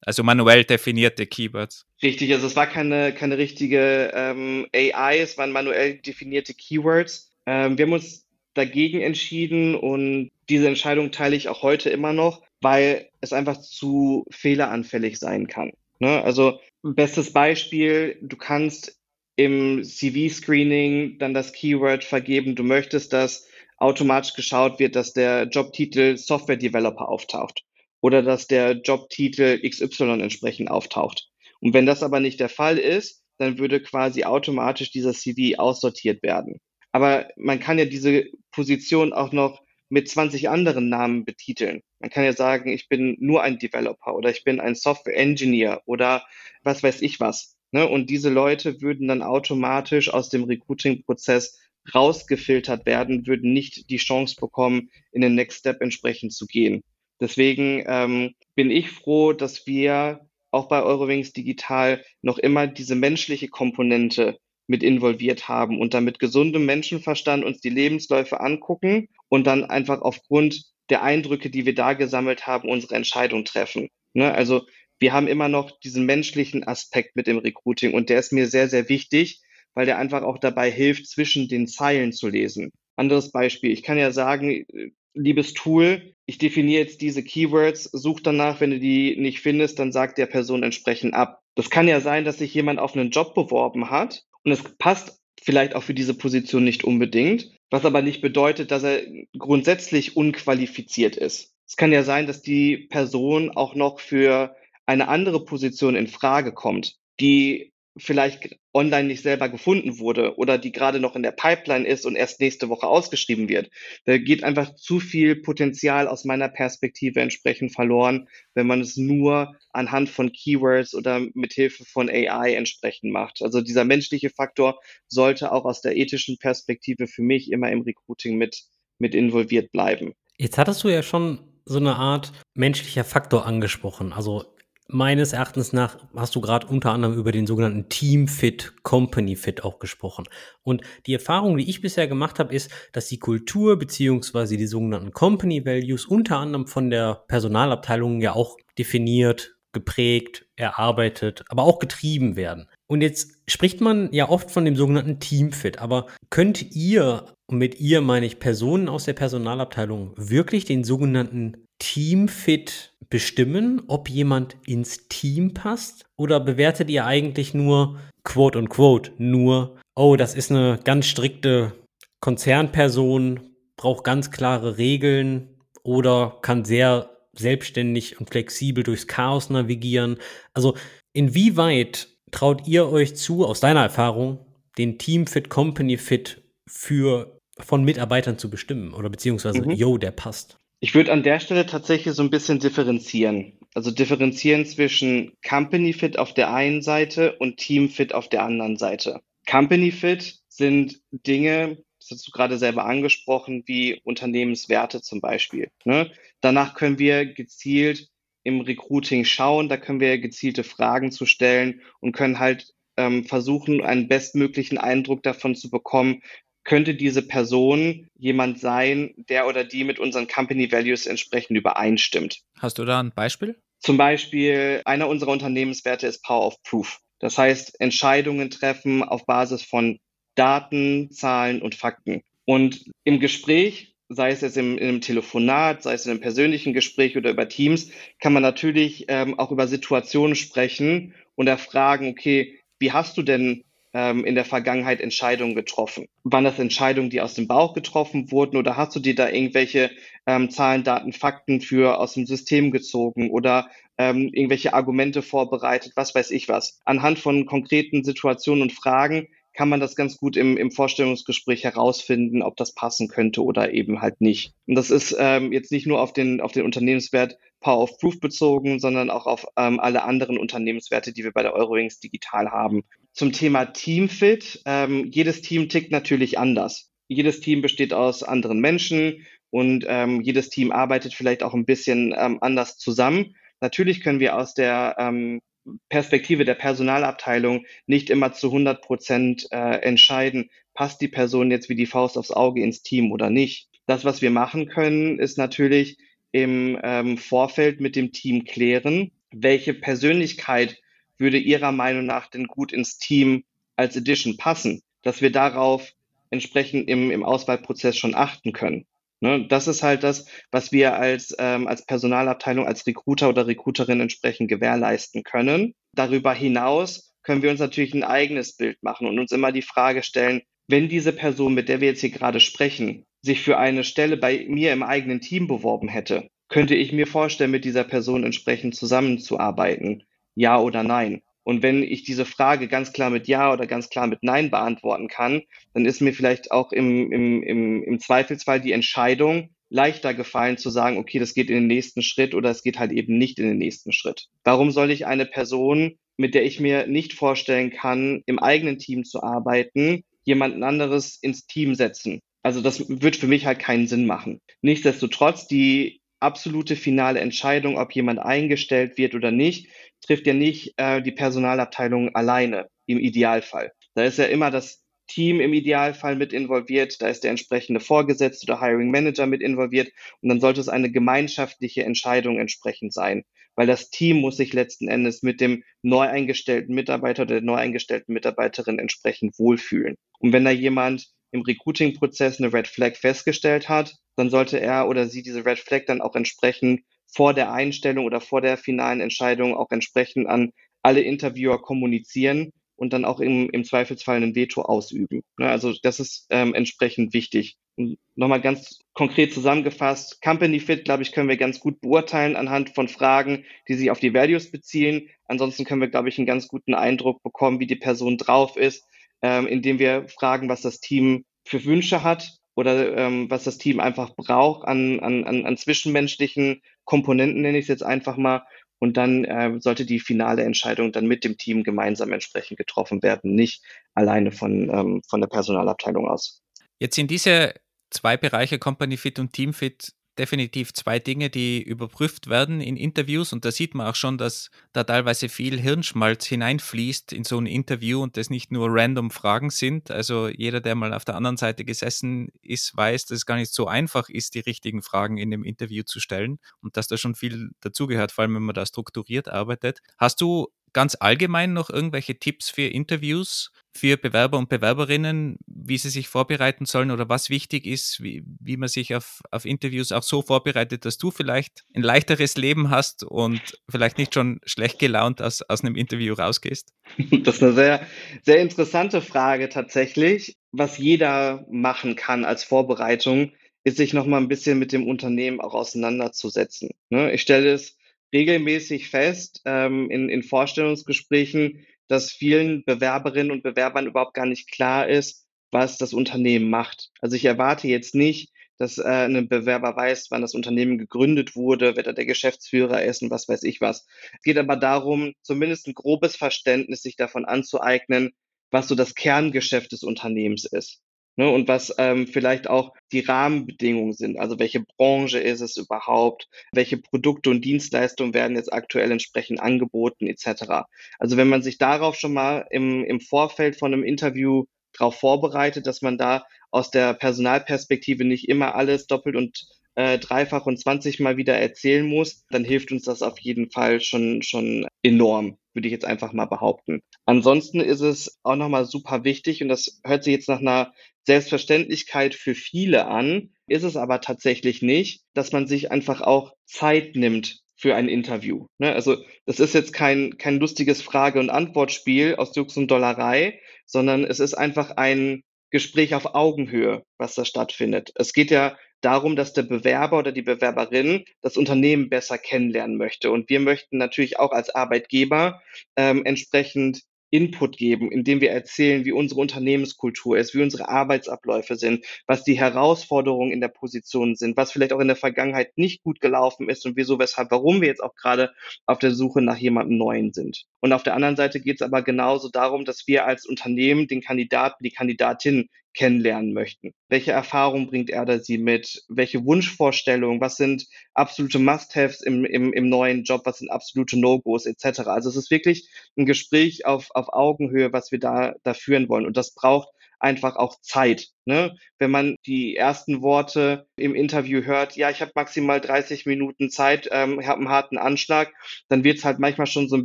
Also manuell definierte Keywords. Richtig, also es war keine, keine richtige ähm, AI, es waren manuell definierte Keywords. Ähm, wir haben uns dagegen entschieden und diese Entscheidung teile ich auch heute immer noch, weil es einfach zu fehleranfällig sein kann. Ne? Also bestes Beispiel, du kannst im CV-Screening dann das Keyword vergeben, du möchtest, dass automatisch geschaut wird, dass der Jobtitel Software Developer auftaucht oder dass der Jobtitel XY entsprechend auftaucht. Und wenn das aber nicht der Fall ist, dann würde quasi automatisch dieser CV aussortiert werden. Aber man kann ja diese Position auch noch mit 20 anderen Namen betiteln. Man kann ja sagen, ich bin nur ein Developer oder ich bin ein Software Engineer oder was weiß ich was. Ne? Und diese Leute würden dann automatisch aus dem Recruiting-Prozess rausgefiltert werden, würden nicht die Chance bekommen, in den Next Step entsprechend zu gehen. Deswegen ähm, bin ich froh, dass wir auch bei Eurowings Digital noch immer diese menschliche Komponente mit involviert haben und dann mit gesundem Menschenverstand uns die Lebensläufe angucken und dann einfach aufgrund der Eindrücke, die wir da gesammelt haben, unsere Entscheidung treffen. Ne? Also wir haben immer noch diesen menschlichen Aspekt mit im Recruiting und der ist mir sehr, sehr wichtig, weil der einfach auch dabei hilft, zwischen den Zeilen zu lesen. Anderes Beispiel. Ich kann ja sagen, liebes Tool, ich definiere jetzt diese Keywords, such danach, wenn du die nicht findest, dann sagt der Person entsprechend ab. Das kann ja sein, dass sich jemand auf einen Job beworben hat und es passt vielleicht auch für diese Position nicht unbedingt, was aber nicht bedeutet, dass er grundsätzlich unqualifiziert ist. Es kann ja sein, dass die Person auch noch für eine andere Position in Frage kommt, die vielleicht online nicht selber gefunden wurde oder die gerade noch in der Pipeline ist und erst nächste Woche ausgeschrieben wird. Da geht einfach zu viel Potenzial aus meiner Perspektive entsprechend verloren, wenn man es nur anhand von Keywords oder mit Hilfe von AI entsprechend macht. Also dieser menschliche Faktor sollte auch aus der ethischen Perspektive für mich immer im Recruiting mit, mit involviert bleiben. Jetzt hattest du ja schon so eine Art menschlicher Faktor angesprochen. Also Meines Erachtens nach hast du gerade unter anderem über den sogenannten Team Fit, Company Fit auch gesprochen. Und die Erfahrung, die ich bisher gemacht habe, ist, dass die Kultur beziehungsweise die sogenannten Company Values unter anderem von der Personalabteilung ja auch definiert geprägt, erarbeitet, aber auch getrieben werden. Und jetzt spricht man ja oft von dem sogenannten Teamfit, aber könnt ihr, und mit ihr meine ich Personen aus der Personalabteilung, wirklich den sogenannten Teamfit bestimmen, ob jemand ins Team passt? Oder bewertet ihr eigentlich nur, quote und quote, nur, oh, das ist eine ganz strikte Konzernperson, braucht ganz klare Regeln oder kann sehr selbstständig und flexibel durchs Chaos navigieren? Also inwieweit traut ihr euch zu, aus deiner Erfahrung, den Team-Fit, Company-Fit für von Mitarbeitern zu bestimmen oder beziehungsweise, mhm. yo, der passt? Ich würde an der Stelle tatsächlich so ein bisschen differenzieren. Also differenzieren zwischen Company Fit auf der einen Seite und Team Fit auf der anderen Seite. Company Fit sind Dinge, das hast du gerade selber angesprochen, wie Unternehmenswerte zum Beispiel. Ne? Danach können wir gezielt im Recruiting schauen. Da können wir gezielte Fragen zu stellen und können halt ähm, versuchen, einen bestmöglichen Eindruck davon zu bekommen, könnte diese Person jemand sein, der oder die mit unseren Company Values entsprechend übereinstimmt. Hast du da ein Beispiel? Zum Beispiel, einer unserer Unternehmenswerte ist Power of Proof. Das heißt, Entscheidungen treffen auf Basis von Daten, Zahlen und Fakten. Und im Gespräch sei es jetzt im, im Telefonat, sei es in einem persönlichen Gespräch oder über Teams, kann man natürlich ähm, auch über Situationen sprechen und erfragen, okay, wie hast du denn ähm, in der Vergangenheit Entscheidungen getroffen? Waren das Entscheidungen, die aus dem Bauch getroffen wurden oder hast du dir da irgendwelche ähm, Zahlen, Daten, Fakten für aus dem System gezogen oder ähm, irgendwelche Argumente vorbereitet, was weiß ich was? Anhand von konkreten Situationen und Fragen kann man das ganz gut im, im Vorstellungsgespräch herausfinden, ob das passen könnte oder eben halt nicht. Und das ist ähm, jetzt nicht nur auf den, auf den Unternehmenswert Power of Proof bezogen, sondern auch auf ähm, alle anderen Unternehmenswerte, die wir bei der Eurowings digital haben. Zum Thema Teamfit. Ähm, jedes Team tickt natürlich anders. Jedes Team besteht aus anderen Menschen und ähm, jedes Team arbeitet vielleicht auch ein bisschen ähm, anders zusammen. Natürlich können wir aus der ähm, Perspektive der Personalabteilung nicht immer zu 100 Prozent äh, entscheiden, passt die Person jetzt wie die Faust aufs Auge ins Team oder nicht. Das, was wir machen können, ist natürlich im ähm, Vorfeld mit dem Team klären, welche Persönlichkeit würde Ihrer Meinung nach denn gut ins Team als Edition passen, dass wir darauf entsprechend im, im Auswahlprozess schon achten können. Ne, das ist halt das, was wir als, ähm, als Personalabteilung, als Recruiter oder Recruiterin entsprechend gewährleisten können. Darüber hinaus können wir uns natürlich ein eigenes Bild machen und uns immer die Frage stellen, wenn diese Person, mit der wir jetzt hier gerade sprechen, sich für eine Stelle bei mir im eigenen Team beworben hätte, könnte ich mir vorstellen, mit dieser Person entsprechend zusammenzuarbeiten? Ja oder nein? Und wenn ich diese Frage ganz klar mit Ja oder ganz klar mit Nein beantworten kann, dann ist mir vielleicht auch im, im, im, im Zweifelsfall die Entscheidung leichter gefallen zu sagen, okay, das geht in den nächsten Schritt oder es geht halt eben nicht in den nächsten Schritt. Warum soll ich eine Person, mit der ich mir nicht vorstellen kann, im eigenen Team zu arbeiten, jemanden anderes ins Team setzen? Also das wird für mich halt keinen Sinn machen. Nichtsdestotrotz, die absolute finale Entscheidung, ob jemand eingestellt wird oder nicht, trifft ja nicht äh, die Personalabteilung alleine im Idealfall. Da ist ja immer das Team im Idealfall mit involviert, da ist der entsprechende Vorgesetzte oder Hiring Manager mit involviert und dann sollte es eine gemeinschaftliche Entscheidung entsprechend sein, weil das Team muss sich letzten Endes mit dem neu eingestellten Mitarbeiter oder der neu eingestellten Mitarbeiterin entsprechend wohlfühlen. Und wenn da jemand im Recruiting-Prozess eine Red Flag festgestellt hat, dann sollte er oder sie diese Red Flag dann auch entsprechend vor der Einstellung oder vor der finalen Entscheidung auch entsprechend an alle Interviewer kommunizieren und dann auch im, im Zweifelsfall ein Veto ausüben. Ne, also das ist ähm, entsprechend wichtig. Und nochmal ganz konkret zusammengefasst, Company Fit, glaube ich, können wir ganz gut beurteilen anhand von Fragen, die sich auf die Values beziehen. Ansonsten können wir, glaube ich, einen ganz guten Eindruck bekommen, wie die Person drauf ist, ähm, indem wir fragen, was das Team für Wünsche hat oder ähm, was das Team einfach braucht an, an, an, an zwischenmenschlichen Komponenten, nenne ich es jetzt einfach mal. Und dann äh, sollte die finale Entscheidung dann mit dem Team gemeinsam entsprechend getroffen werden, nicht alleine von, ähm, von der Personalabteilung aus. Jetzt sind diese zwei Bereiche, Company Fit und Team Fit, definitiv zwei Dinge, die überprüft werden in Interviews und da sieht man auch schon, dass da teilweise viel Hirnschmalz hineinfließt in so ein Interview und das nicht nur random Fragen sind. Also jeder, der mal auf der anderen Seite gesessen ist, weiß, dass es gar nicht so einfach ist, die richtigen Fragen in dem Interview zu stellen und dass da schon viel dazugehört, vor allem wenn man da strukturiert arbeitet. Hast du ganz allgemein noch irgendwelche Tipps für Interviews für Bewerber und Bewerberinnen, wie sie sich vorbereiten sollen oder was wichtig ist, wie, wie man sich auf, auf Interviews auch so vorbereitet, dass du vielleicht ein leichteres Leben hast und vielleicht nicht schon schlecht gelaunt aus, aus einem Interview rausgehst? [LAUGHS] Das ist eine sehr, sehr interessante Frage tatsächlich. Was jeder machen kann als Vorbereitung, ist sich noch mal ein bisschen mit dem Unternehmen auch auseinanderzusetzen. Ne? Ich stelle es regelmäßig fest ähm, in, in Vorstellungsgesprächen, dass vielen Bewerberinnen und Bewerbern überhaupt gar nicht klar ist, was das Unternehmen macht. Also ich erwarte jetzt nicht, dass äh, ein Bewerber weiß, wann das Unternehmen gegründet wurde, wer da der Geschäftsführer ist und was weiß ich was. Es geht aber darum, zumindest ein grobes Verständnis sich davon anzueignen, was so das Kerngeschäft des Unternehmens ist. Ne, und was ähm, vielleicht auch die Rahmenbedingungen sind. Also welche Branche ist es überhaupt? Welche Produkte und Dienstleistungen werden jetzt aktuell entsprechend angeboten etc. Also wenn man sich darauf schon mal im, im Vorfeld von einem Interview darauf vorbereitet, dass man da aus der Personalperspektive nicht immer alles doppelt und äh, dreifach und zwanzigmal wieder erzählen muss, dann hilft uns das auf jeden Fall schon, schon enorm, würde ich jetzt einfach mal behaupten. Ansonsten ist es auch nochmal super wichtig und das hört sich jetzt nach einer Selbstverständlichkeit für viele an, ist es aber tatsächlich nicht, dass man sich einfach auch Zeit nimmt für ein Interview. Ne? Also das ist jetzt kein, kein lustiges Frage- und Antwortspiel aus Jux und Dollerei, sondern es ist einfach ein Gespräch auf Augenhöhe, was da stattfindet. Es geht ja darum, dass der Bewerber oder die Bewerberin das Unternehmen besser kennenlernen möchte. Und wir möchten natürlich auch als Arbeitgeber ähm, entsprechend Input geben, indem wir erzählen, wie unsere Unternehmenskultur ist, wie unsere Arbeitsabläufe sind, was die Herausforderungen in der Position sind, was vielleicht auch in der Vergangenheit nicht gut gelaufen ist und wieso, weshalb, warum wir jetzt auch gerade auf der Suche nach jemandem Neuen sind. Und auf der anderen Seite geht es aber genauso darum, dass wir als Unternehmen den Kandidaten, die Kandidatin kennenlernen möchten. Welche Erfahrung bringt er oder sie mit? Welche Wunschvorstellungen? Was sind absolute Must-Haves im, im, im neuen Job? Was sind absolute No-Gos etc.? Also es ist wirklich ein Gespräch auf, auf Augenhöhe, was wir da, da führen wollen. Und das braucht einfach auch Zeit. Ne? Wenn man die ersten Worte im Interview hört, ja, ich habe maximal 30 Minuten Zeit, ähm, ich habe einen harten Anschlag, dann wird es halt manchmal schon so ein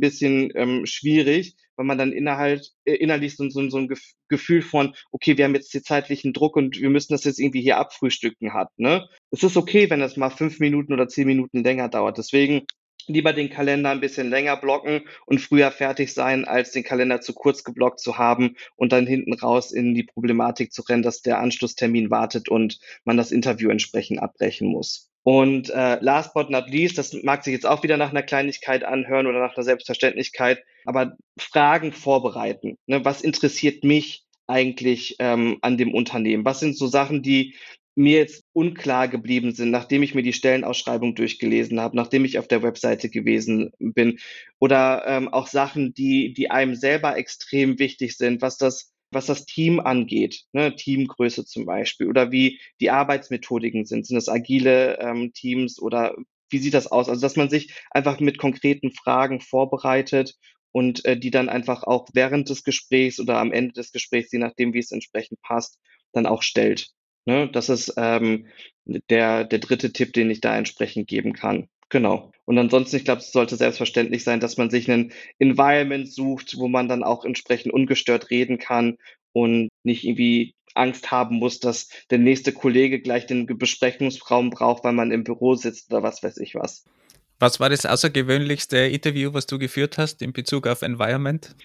bisschen ähm, schwierig, weil man dann innerhalb, äh, innerlich so, so, so ein Gefühl von, okay, wir haben jetzt den zeitlichen Druck und wir müssen das jetzt irgendwie hier abfrühstücken hat. Ne? Es ist okay, wenn das mal fünf Minuten oder zehn Minuten länger dauert. Deswegen lieber den Kalender ein bisschen länger blocken und früher fertig sein, als den Kalender zu kurz geblockt zu haben und dann hinten raus in die Problematik zu rennen, dass der Anschlusstermin wartet und man das Interview entsprechend abbrechen muss. Und äh, last but not least, das mag sich jetzt auch wieder nach einer Kleinigkeit anhören oder nach einer Selbstverständlichkeit, aber Fragen vorbereiten. Ne? Was interessiert mich eigentlich ähm, an dem Unternehmen? Was sind so Sachen, die mir jetzt unklar geblieben sind, nachdem ich mir die Stellenausschreibung durchgelesen habe, nachdem ich auf der Webseite gewesen bin oder ähm, auch Sachen, die, die einem selber extrem wichtig sind, was das, was das Team angeht, ne, Teamgröße zum Beispiel oder wie die Arbeitsmethodiken sind, sind das agile ähm, Teams oder wie sieht das aus? Also dass man sich einfach mit konkreten Fragen vorbereitet und äh, die dann einfach auch während des Gesprächs oder am Ende des Gesprächs, je nachdem, wie es entsprechend passt, dann auch stellt. Ne? Das ist ähm, der, der dritte Tipp, den ich da entsprechend geben kann. Genau. Und ansonsten, ich glaube, es sollte selbstverständlich sein, dass man sich einen Environment sucht, wo man dann auch entsprechend ungestört reden kann und nicht irgendwie Angst haben muss, dass der nächste Kollege gleich den Besprechungsraum braucht, weil man im Büro sitzt oder was weiß ich was. Was war das außergewöhnlichste Interview, was du geführt hast in Bezug auf Environment?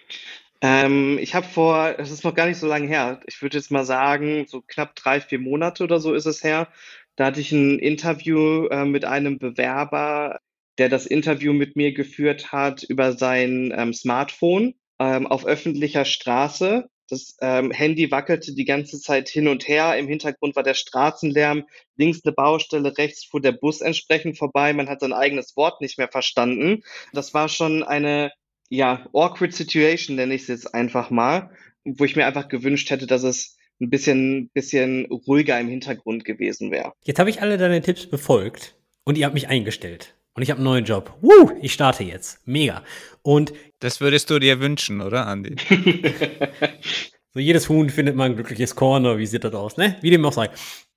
Ähm, ich habe vor, das ist noch gar nicht so lange her, ich würde jetzt mal sagen, so knapp drei, vier Monate oder so ist es her. Da hatte ich ein Interview äh, mit einem Bewerber, der das Interview mit mir geführt hat über sein ähm, Smartphone ähm, auf öffentlicher Straße. Das ähm, Handy wackelte die ganze Zeit hin und her. Im Hintergrund war der Straßenlärm. Links eine Baustelle, rechts fuhr der Bus entsprechend vorbei. Man hat sein eigenes Wort nicht mehr verstanden. Das war schon eine ja, awkward situation nenne ich es jetzt einfach mal, wo ich mir einfach gewünscht hätte, dass es ein bisschen, bisschen ruhiger im Hintergrund gewesen wäre. Jetzt habe ich alle deine Tipps befolgt und ihr habt mich eingestellt. Und ich habe einen neuen Job. Woo, ich starte jetzt. Mega. Und das würdest du dir wünschen, oder, Andi? [LAUGHS] so jedes Huhn findet mal ein glückliches Korn, oder wie sieht das aus, ne? Wie dem auch sei.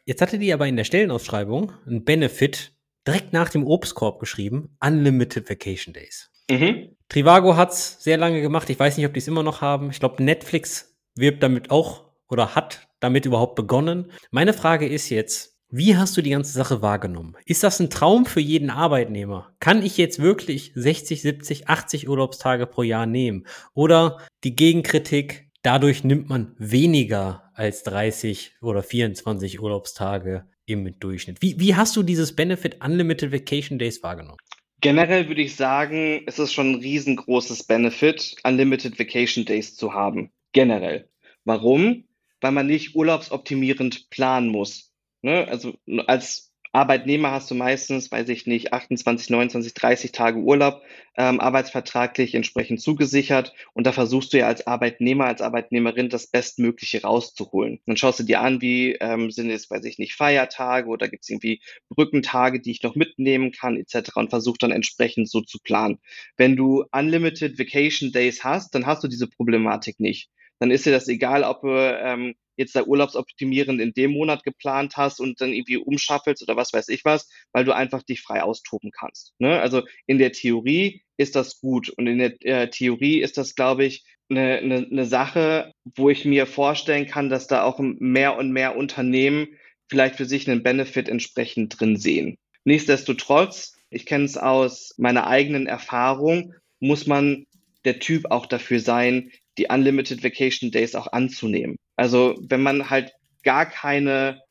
Jetzt hatte die aber in der Stellenausschreibung ein Benefit direkt nach dem Obstkorb geschrieben, Unlimited Vacation Days. Mhm. Trivago hat's sehr lange gemacht. Ich weiß nicht, ob die es immer noch haben. Ich glaube, Netflix wirbt damit auch oder hat damit überhaupt begonnen. Meine Frage ist jetzt, wie hast du die ganze Sache wahrgenommen? Ist das ein Traum für jeden Arbeitnehmer? Kann ich jetzt wirklich 60, 70, 80 Urlaubstage pro Jahr nehmen? Oder die Gegenkritik, dadurch nimmt man weniger als 30 oder 24 Urlaubstage im Durchschnitt. Wie, wie hast du dieses Benefit Unlimited Vacation Days wahrgenommen? Generell würde ich sagen, es ist schon ein riesengroßes Benefit, Unlimited Vacation Days zu haben. Generell. Warum? Weil man nicht urlaubsoptimierend planen muss. Ne? Also als Arbeitnehmer hast du meistens, weiß ich nicht, 28, 29, 30 Tage Urlaub ähm, arbeitsvertraglich entsprechend zugesichert und da versuchst du ja als Arbeitnehmer, als Arbeitnehmerin das Bestmögliche rauszuholen. Dann schaust du dir an, wie ähm, sind es, weiß ich nicht, Feiertage oder gibt es irgendwie Brückentage, die ich noch mitnehmen kann etc. und versuch dann entsprechend so zu planen. Wenn du Unlimited Vacation Days hast, dann hast du diese Problematik nicht dann ist dir das egal, ob du ähm, jetzt da urlaubsoptimierend in dem Monat geplant hast und dann irgendwie umschaffelst oder was weiß ich was, weil du einfach dich frei austoben kannst. Ne? Also in der Theorie ist das gut und in der äh, Theorie ist das, glaube ich, eine, eine, eine Sache, wo ich mir vorstellen kann, dass da auch mehr und mehr Unternehmen vielleicht für sich einen Benefit entsprechend drin sehen. Nichtsdestotrotz, ich kenne es aus meiner eigenen Erfahrung, muss man der Typ auch dafür sein, die Unlimited Vacation Days auch anzunehmen. Also wenn man halt gar keine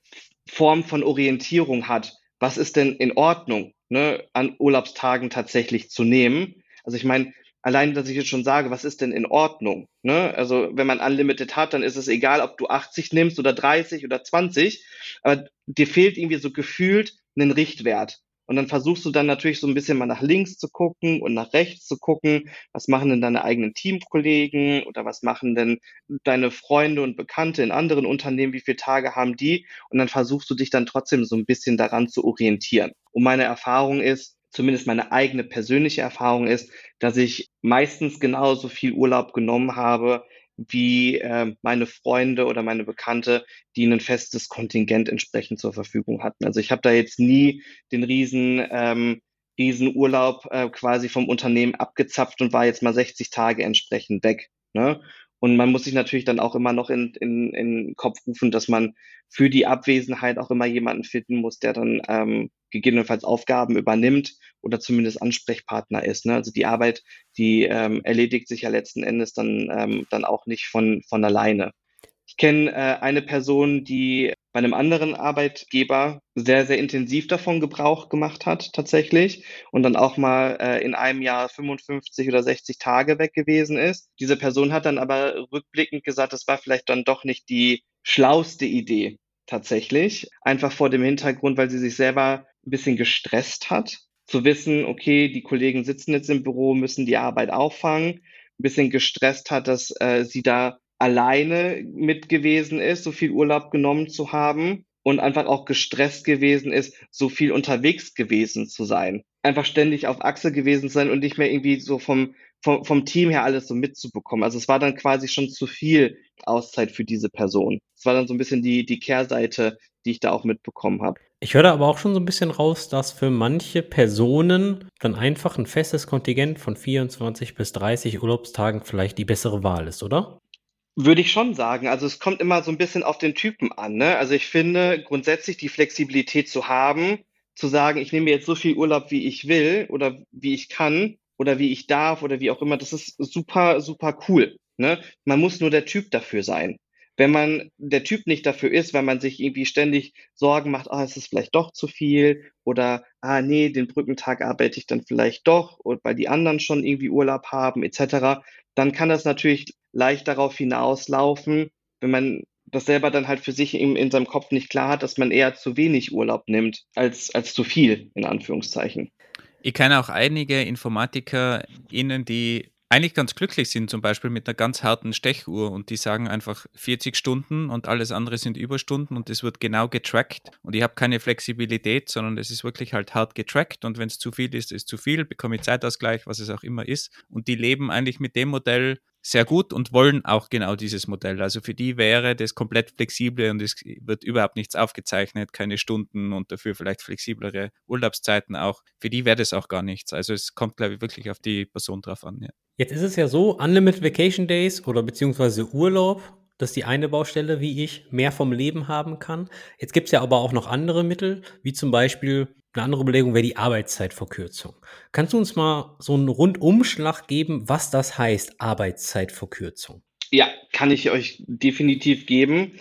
Form von Orientierung hat, was ist denn in Ordnung, ne, an Urlaubstagen tatsächlich zu nehmen? Also ich meine, allein, dass ich jetzt schon sage, was ist denn in Ordnung? Ne? Also wenn man Unlimited hat, dann ist es egal, ob du 80 nimmst oder 30 oder 20, aber dir fehlt irgendwie so gefühlt einen Richtwert. Und dann versuchst du dann natürlich so ein bisschen mal nach links zu gucken und nach rechts zu gucken. Was machen denn deine eigenen Teamkollegen oder was machen denn deine Freunde und Bekannte in anderen Unternehmen? Wie viele Tage haben die? Und dann versuchst du dich dann trotzdem so ein bisschen daran zu orientieren. Und meine Erfahrung ist, zumindest meine eigene persönliche Erfahrung ist, dass ich meistens genauso viel Urlaub genommen habe, wie äh, meine Freunde oder meine Bekannte, die ein festes Kontingent entsprechend zur Verfügung hatten. Also ich habe da jetzt nie den riesen, ähm, riesen Urlaub äh, quasi vom Unternehmen abgezapft und war jetzt mal 60 Tage entsprechend weg. Ne? Und man muss sich natürlich dann auch immer noch in, in, in den Kopf rufen, dass man für die Abwesenheit auch immer jemanden finden muss, der dann ähm, gegebenenfalls Aufgaben übernimmt oder zumindest Ansprechpartner ist. Ne? Also die Arbeit, die ähm, erledigt sich ja letzten Endes dann, ähm, dann auch nicht von, von alleine. Ich kenne äh, eine Person, die bei einem anderen Arbeitgeber sehr, sehr intensiv davon Gebrauch gemacht hat, tatsächlich, und dann auch mal äh, in einem Jahr 55 oder 60 Tage weg gewesen ist. Diese Person hat dann aber rückblickend gesagt, das war vielleicht dann doch nicht die schlauste Idee, tatsächlich. Einfach vor dem Hintergrund, weil sie sich selber ein bisschen gestresst hat, zu wissen, okay, die Kollegen sitzen jetzt im Büro, müssen die Arbeit auffangen, ein bisschen gestresst hat, dass äh, sie da alleine mit gewesen ist, so viel Urlaub genommen zu haben und einfach auch gestresst gewesen ist, so viel unterwegs gewesen zu sein. Einfach ständig auf Achse gewesen sein und nicht mehr irgendwie so vom, vom, vom Team her alles so mitzubekommen. Also es war dann quasi schon zu viel Auszeit für diese Person. Es war dann so ein bisschen die, die Kehrseite, die ich da auch mitbekommen habe. Ich höre aber auch schon so ein bisschen raus, dass für manche Personen dann einfach ein festes Kontingent von 24 bis 30 Urlaubstagen vielleicht die bessere Wahl ist, oder? Würde ich schon sagen. Also es kommt immer so ein bisschen auf den Typen an. Ne? Also ich finde grundsätzlich die Flexibilität zu haben, zu sagen, ich nehme jetzt so viel Urlaub, wie ich will oder wie ich kann oder wie ich darf oder wie auch immer, das ist super, super cool. Ne? Man muss nur der Typ dafür sein wenn man der Typ nicht dafür ist, weil man sich irgendwie ständig Sorgen macht, ah, ist es vielleicht doch zu viel oder ah, nee, den Brückentag arbeite ich dann vielleicht doch, weil die anderen schon irgendwie Urlaub haben, etc., dann kann das natürlich leicht darauf hinauslaufen, wenn man das selber dann halt für sich in, in seinem Kopf nicht klar hat, dass man eher zu wenig Urlaub nimmt als, als zu viel, in Anführungszeichen. Ich kenne auch einige InformatikerInnen, die eigentlich ganz glücklich sind, zum Beispiel mit einer ganz harten Stechuhr und die sagen einfach 40 Stunden und alles andere sind Überstunden und es wird genau getrackt und ich habe keine Flexibilität, sondern es ist wirklich halt hart getrackt und wenn es zu viel ist, ist zu viel, bekomme ich Zeitausgleich, was es auch immer ist. Und die leben eigentlich mit dem Modell sehr gut und wollen auch genau dieses Modell. Also für die wäre das komplett flexible und es wird überhaupt nichts aufgezeichnet, keine Stunden und dafür vielleicht flexiblere Urlaubszeiten auch. Für die wäre das auch gar nichts. Also es kommt, glaube ich, wirklich auf die Person drauf an. Ja. Jetzt ist es ja so, Unlimited Vacation Days oder beziehungsweise Urlaub, das ist die eine Baustelle, wie ich mehr vom Leben haben kann. Jetzt gibt es ja aber auch noch andere Mittel, wie zum Beispiel eine andere Überlegung wäre die Arbeitszeitverkürzung. Kannst du uns mal so einen Rundumschlag geben, was das heißt, Arbeitszeitverkürzung? Ja, kann ich euch definitiv geben.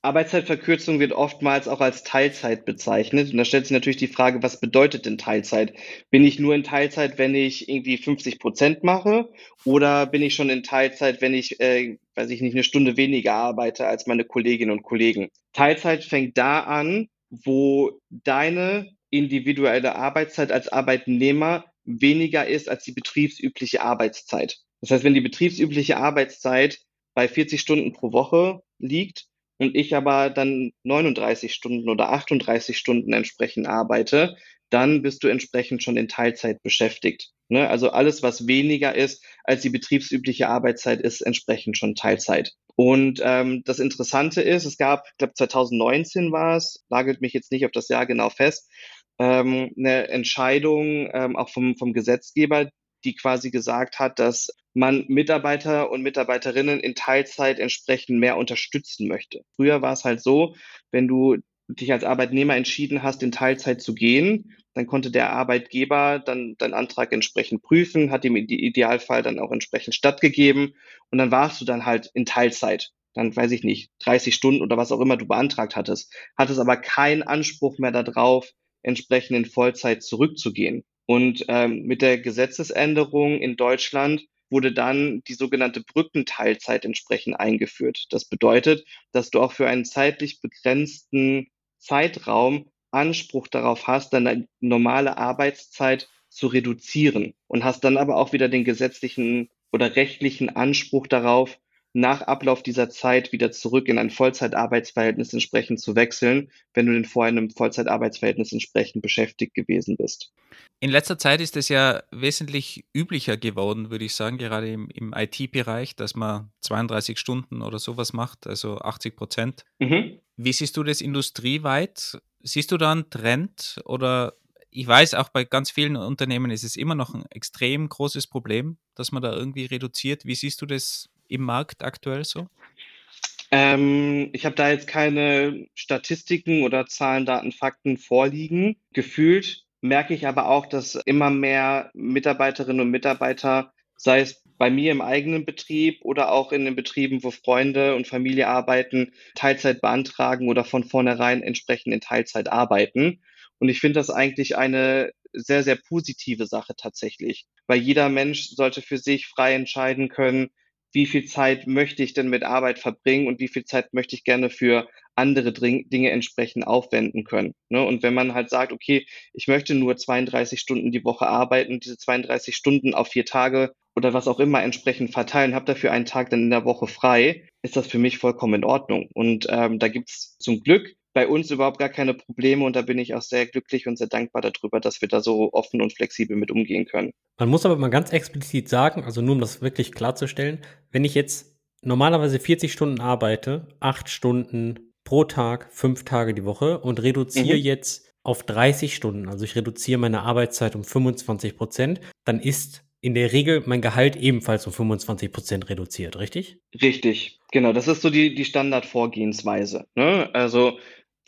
Arbeitszeitverkürzung wird oftmals auch als Teilzeit bezeichnet. Und da stellt sich natürlich die Frage, was bedeutet denn Teilzeit? Bin ich nur in Teilzeit, wenn ich irgendwie 50 Prozent mache? Oder bin ich schon in Teilzeit, wenn ich, äh, weiß ich nicht, eine Stunde weniger arbeite als meine Kolleginnen und Kollegen? Teilzeit fängt da an, wo deine individuelle Arbeitszeit als Arbeitnehmer weniger ist als die betriebsübliche Arbeitszeit. Das heißt, wenn die betriebsübliche Arbeitszeit bei 40 Stunden pro Woche liegt, und ich aber dann 39 Stunden oder 38 Stunden entsprechend arbeite, dann bist du entsprechend schon in Teilzeit beschäftigt. Ne? Also alles, was weniger ist als die betriebsübliche Arbeitszeit, ist entsprechend schon Teilzeit. Und ähm, das Interessante ist, es gab, ich glaube 2019 war es, lagelt mich jetzt nicht auf das Jahr genau fest, ähm, eine Entscheidung ähm, auch vom, vom Gesetzgeber, die quasi gesagt hat, dass man Mitarbeiter und Mitarbeiterinnen in Teilzeit entsprechend mehr unterstützen möchte. Früher war es halt so, wenn du dich als Arbeitnehmer entschieden hast, in Teilzeit zu gehen, dann konnte der Arbeitgeber dann deinen Antrag entsprechend prüfen, hat im Idealfall dann auch entsprechend stattgegeben und dann warst du dann halt in Teilzeit. Dann weiß ich nicht, 30 Stunden oder was auch immer du beantragt hattest, hattest aber keinen Anspruch mehr darauf, entsprechend in Vollzeit zurückzugehen. Und ähm, mit der Gesetzesänderung in Deutschland wurde dann die sogenannte Brückenteilzeit entsprechend eingeführt. Das bedeutet, dass du auch für einen zeitlich begrenzten Zeitraum Anspruch darauf hast, deine normale Arbeitszeit zu reduzieren und hast dann aber auch wieder den gesetzlichen oder rechtlichen Anspruch darauf, nach Ablauf dieser Zeit wieder zurück in ein Vollzeitarbeitsverhältnis entsprechend zu wechseln, wenn du denn vorher in einem Vollzeitarbeitsverhältnis entsprechend beschäftigt gewesen bist. In letzter Zeit ist es ja wesentlich üblicher geworden, würde ich sagen, gerade im, im IT-Bereich, dass man 32 Stunden oder sowas macht, also 80 Prozent. Mhm. Wie siehst du das industrieweit? Siehst du da einen Trend oder ich weiß, auch bei ganz vielen Unternehmen ist es immer noch ein extrem großes Problem, dass man da irgendwie reduziert. Wie siehst du das im Markt aktuell so? Ähm, ich habe da jetzt keine Statistiken oder Zahlen, Daten, Fakten vorliegen. Gefühlt merke ich aber auch, dass immer mehr Mitarbeiterinnen und Mitarbeiter, sei es bei mir im eigenen Betrieb oder auch in den Betrieben, wo Freunde und Familie arbeiten, Teilzeit beantragen oder von vornherein entsprechend in Teilzeit arbeiten. Und ich finde das eigentlich eine sehr, sehr positive Sache tatsächlich, weil jeder Mensch sollte für sich frei entscheiden können, wie viel Zeit möchte ich denn mit Arbeit verbringen und wie viel Zeit möchte ich gerne für andere Dinge entsprechend aufwenden können. Ne? Und wenn man halt sagt, okay, ich möchte nur 32 Stunden die Woche arbeiten, diese 32 Stunden auf vier Tage oder was auch immer entsprechend verteilen, habe dafür einen Tag dann in der Woche frei, ist das für mich vollkommen in Ordnung. Und ähm, da gibt's zum Glück bei uns überhaupt gar keine Probleme und da bin ich auch sehr glücklich und sehr dankbar darüber, dass wir da so offen und flexibel mit umgehen können. Man muss aber mal ganz explizit sagen, also nur um das wirklich klarzustellen, wenn ich jetzt normalerweise 40 Stunden arbeite, 8 Stunden pro Tag, 5 Tage die Woche und reduziere mhm. jetzt auf 30 Stunden, also ich reduziere meine Arbeitszeit um 25 Prozent, dann ist in der Regel mein Gehalt ebenfalls um 25 Prozent reduziert, richtig? Richtig, genau. Das ist so die, die Standardvorgehensweise. Ne? Also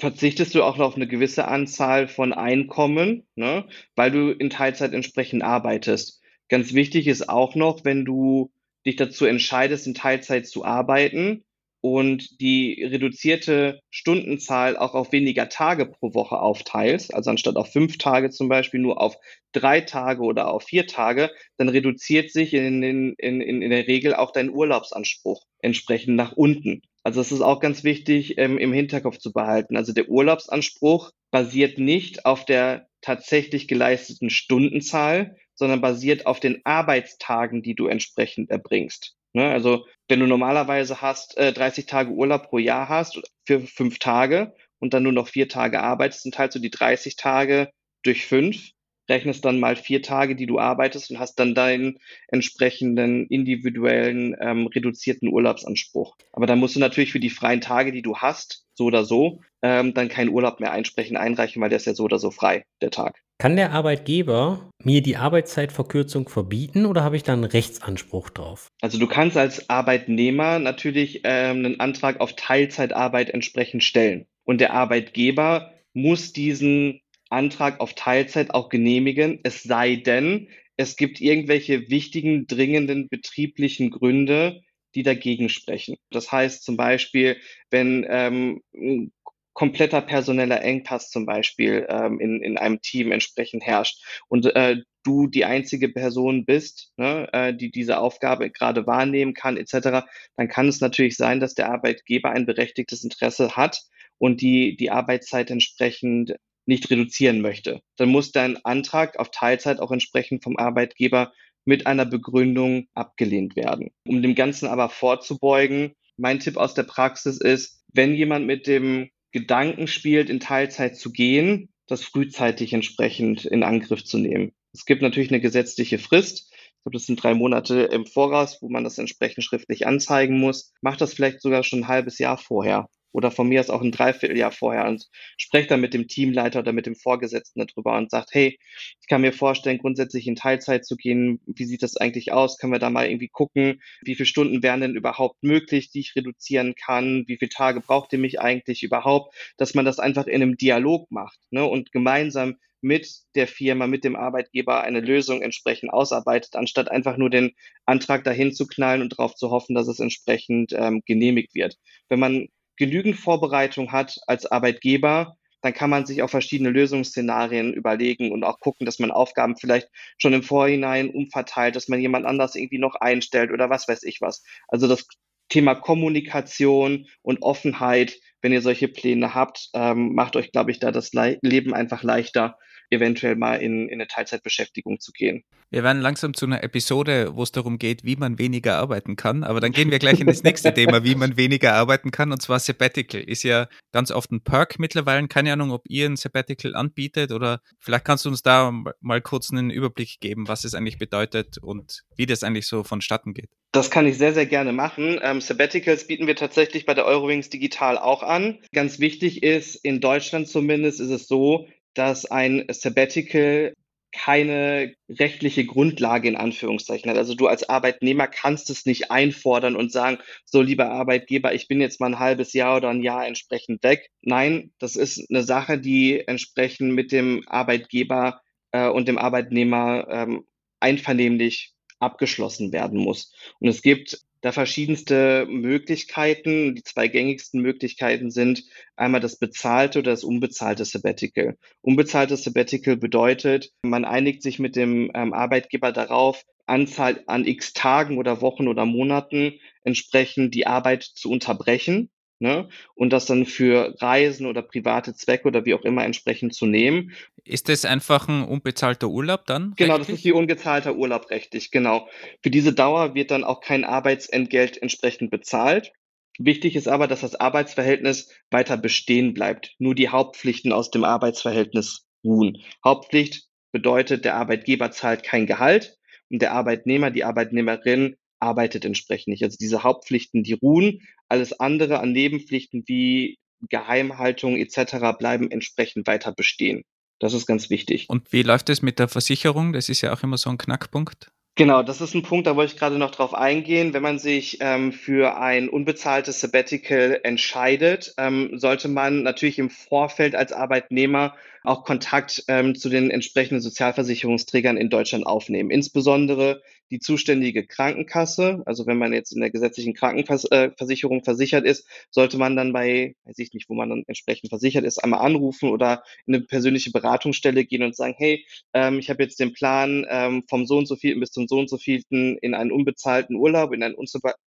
verzichtest du auch noch auf eine gewisse Anzahl von Einkommen, ne, weil du in Teilzeit entsprechend arbeitest. Ganz wichtig ist auch noch, wenn du dich dazu entscheidest, in Teilzeit zu arbeiten und die reduzierte Stundenzahl auch auf weniger Tage pro Woche aufteilst, also anstatt auf fünf Tage zum Beispiel nur auf drei Tage oder auf vier Tage, dann reduziert sich in, in, in, in der Regel auch dein Urlaubsanspruch entsprechend nach unten. Also es ist auch ganz wichtig ähm, im Hinterkopf zu behalten. Also der Urlaubsanspruch basiert nicht auf der tatsächlich geleisteten Stundenzahl, sondern basiert auf den Arbeitstagen, die du entsprechend erbringst. Ne? Also wenn du normalerweise hast, äh, 30 Tage Urlaub pro Jahr hast für fünf Tage und dann nur noch vier Tage arbeitest, dann teilst du die 30 Tage durch fünf, rechnest dann mal vier Tage, die du arbeitest und hast dann deinen entsprechenden individuellen ähm, reduzierten Urlaubsanspruch. Aber dann musst du natürlich für die freien Tage, die du hast, so oder so, ähm, dann keinen Urlaub mehr einsprechen, einreichen, weil der ist ja so oder so frei, der Tag. Kann der Arbeitgeber mir die Arbeitszeitverkürzung verbieten oder habe ich da einen Rechtsanspruch drauf? Also du kannst als Arbeitnehmer natürlich ähm, einen Antrag auf Teilzeitarbeit entsprechend stellen. Und der Arbeitgeber muss diesen Antrag auf Teilzeit auch genehmigen, es sei denn, es gibt irgendwelche wichtigen, dringenden betrieblichen Gründe, die dagegen sprechen. Das heißt zum Beispiel, wenn ähm, ein kompletter personeller Engpass zum Beispiel ähm, in, in einem Team entsprechend herrscht und äh, du die einzige Person bist, ne, äh, die diese Aufgabe gerade wahrnehmen kann, etc., dann kann es natürlich sein, dass der Arbeitgeber ein berechtigtes Interesse hat und die, die Arbeitszeit entsprechend nicht reduzieren möchte. Dann muss dein Antrag auf Teilzeit auch entsprechend vom Arbeitgeber mit einer Begründung abgelehnt werden. Um dem Ganzen aber vorzubeugen, mein Tipp aus der Praxis ist, wenn jemand mit dem Gedanken spielt, in Teilzeit zu gehen, das frühzeitig entsprechend in Angriff zu nehmen. Es gibt natürlich eine gesetzliche Frist. Ich glaube, das sind drei Monate im Voraus, wo man das entsprechend schriftlich anzeigen muss. Macht das vielleicht sogar schon ein halbes Jahr vorher oder von mir aus auch ein Dreivierteljahr vorher und sprecht dann mit dem Teamleiter oder mit dem Vorgesetzten darüber und sagt, hey, ich kann mir vorstellen, grundsätzlich in Teilzeit zu gehen. Wie sieht das eigentlich aus? Können wir da mal irgendwie gucken, wie viele Stunden wären denn überhaupt möglich, die ich reduzieren kann? Wie viele Tage braucht ihr mich eigentlich überhaupt? Dass man das einfach in einem Dialog macht ne? und gemeinsam mit der Firma, mit dem Arbeitgeber eine Lösung entsprechend ausarbeitet, anstatt einfach nur den Antrag dahin zu knallen und darauf zu hoffen, dass es entsprechend ähm, genehmigt wird. Wenn man genügend Vorbereitung hat als Arbeitgeber, dann kann man sich auch verschiedene Lösungsszenarien überlegen und auch gucken, dass man Aufgaben vielleicht schon im Vorhinein umverteilt, dass man jemand anders irgendwie noch einstellt oder was weiß ich was. Also das Thema Kommunikation und Offenheit, wenn ihr solche Pläne habt, ähm, macht euch, glaube ich, da das Le Leben einfach leichter, eventuell mal in, in eine Teilzeitbeschäftigung zu gehen. Wir werden langsam zu einer Episode, wo es darum geht, wie man weniger arbeiten kann. Aber dann gehen wir gleich in das nächste Thema, wie man weniger arbeiten kann. Und zwar Sabbatical. Ist ja ganz oft ein Perk mittlerweile. Keine Ahnung, ob ihr ein Sabbatical anbietet oder vielleicht kannst du uns da mal kurz einen Überblick geben, was es eigentlich bedeutet und wie das eigentlich so vonstatten geht. Das kann ich sehr, sehr gerne machen. Ähm, Sabbaticals bieten wir tatsächlich bei der Eurowings digital auch an. Ganz wichtig ist, in Deutschland zumindest ist es so, dass ein Sabbatical keine rechtliche Grundlage in Anführungszeichen hat. Also du als Arbeitnehmer kannst es nicht einfordern und sagen, so lieber Arbeitgeber, ich bin jetzt mal ein halbes Jahr oder ein Jahr entsprechend weg. Nein, das ist eine Sache, die entsprechend mit dem Arbeitgeber äh, und dem Arbeitnehmer ähm, einvernehmlich abgeschlossen werden muss. Und es gibt da verschiedenste Möglichkeiten. Die zwei gängigsten Möglichkeiten sind einmal das bezahlte oder das unbezahlte Sabbatical. Unbezahltes Sabbatical bedeutet, man einigt sich mit dem ähm, Arbeitgeber darauf, Anzahl an x Tagen oder Wochen oder Monaten entsprechend die Arbeit zu unterbrechen ne? und das dann für Reisen oder private Zwecke oder wie auch immer entsprechend zu nehmen. Ist das einfach ein unbezahlter Urlaub dann? Genau, rechtlich? das ist wie ungezahlter Urlaub rechtlich, genau. Für diese Dauer wird dann auch kein Arbeitsentgelt entsprechend bezahlt. Wichtig ist aber, dass das Arbeitsverhältnis weiter bestehen bleibt. Nur die Hauptpflichten aus dem Arbeitsverhältnis ruhen. Hauptpflicht bedeutet, der Arbeitgeber zahlt kein Gehalt und der Arbeitnehmer, die Arbeitnehmerin arbeitet entsprechend nicht. Also diese Hauptpflichten, die ruhen, alles andere an Nebenpflichten wie Geheimhaltung etc. bleiben entsprechend weiter bestehen. Das ist ganz wichtig. Und wie läuft es mit der Versicherung? Das ist ja auch immer so ein Knackpunkt. Genau, das ist ein Punkt, da wollte ich gerade noch drauf eingehen. Wenn man sich ähm, für ein unbezahltes Sabbatical entscheidet, ähm, sollte man natürlich im Vorfeld als Arbeitnehmer auch Kontakt ähm, zu den entsprechenden Sozialversicherungsträgern in Deutschland aufnehmen. Insbesondere die zuständige Krankenkasse. Also wenn man jetzt in der gesetzlichen Krankenversicherung äh, versichert ist, sollte man dann bei, weiß ich nicht, wo man dann entsprechend versichert ist, einmal anrufen oder in eine persönliche Beratungsstelle gehen und sagen, hey, ähm, ich habe jetzt den Plan, ähm, vom so und so vielten bis zum so und so vielten in einen unbezahlten Urlaub, in ein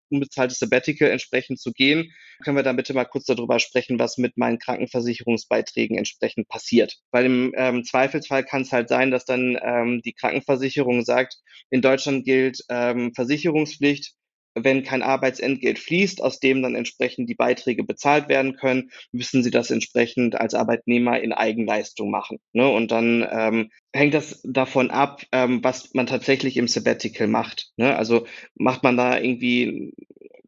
unbezahltes Sabbatical entsprechend zu gehen. Können wir da bitte mal kurz darüber sprechen, was mit meinen Krankenversicherungsbeiträgen entsprechend passiert? Weil im ähm, Zweifelsfall kann es halt sein, dass dann ähm, die Krankenversicherung sagt, in Deutschland gilt ähm, Versicherungspflicht, wenn kein Arbeitsentgelt fließt, aus dem dann entsprechend die Beiträge bezahlt werden können, müssen sie das entsprechend als Arbeitnehmer in Eigenleistung machen. Ne? Und dann ähm, hängt das davon ab, ähm, was man tatsächlich im Sabbatical macht. Ne? Also macht man da irgendwie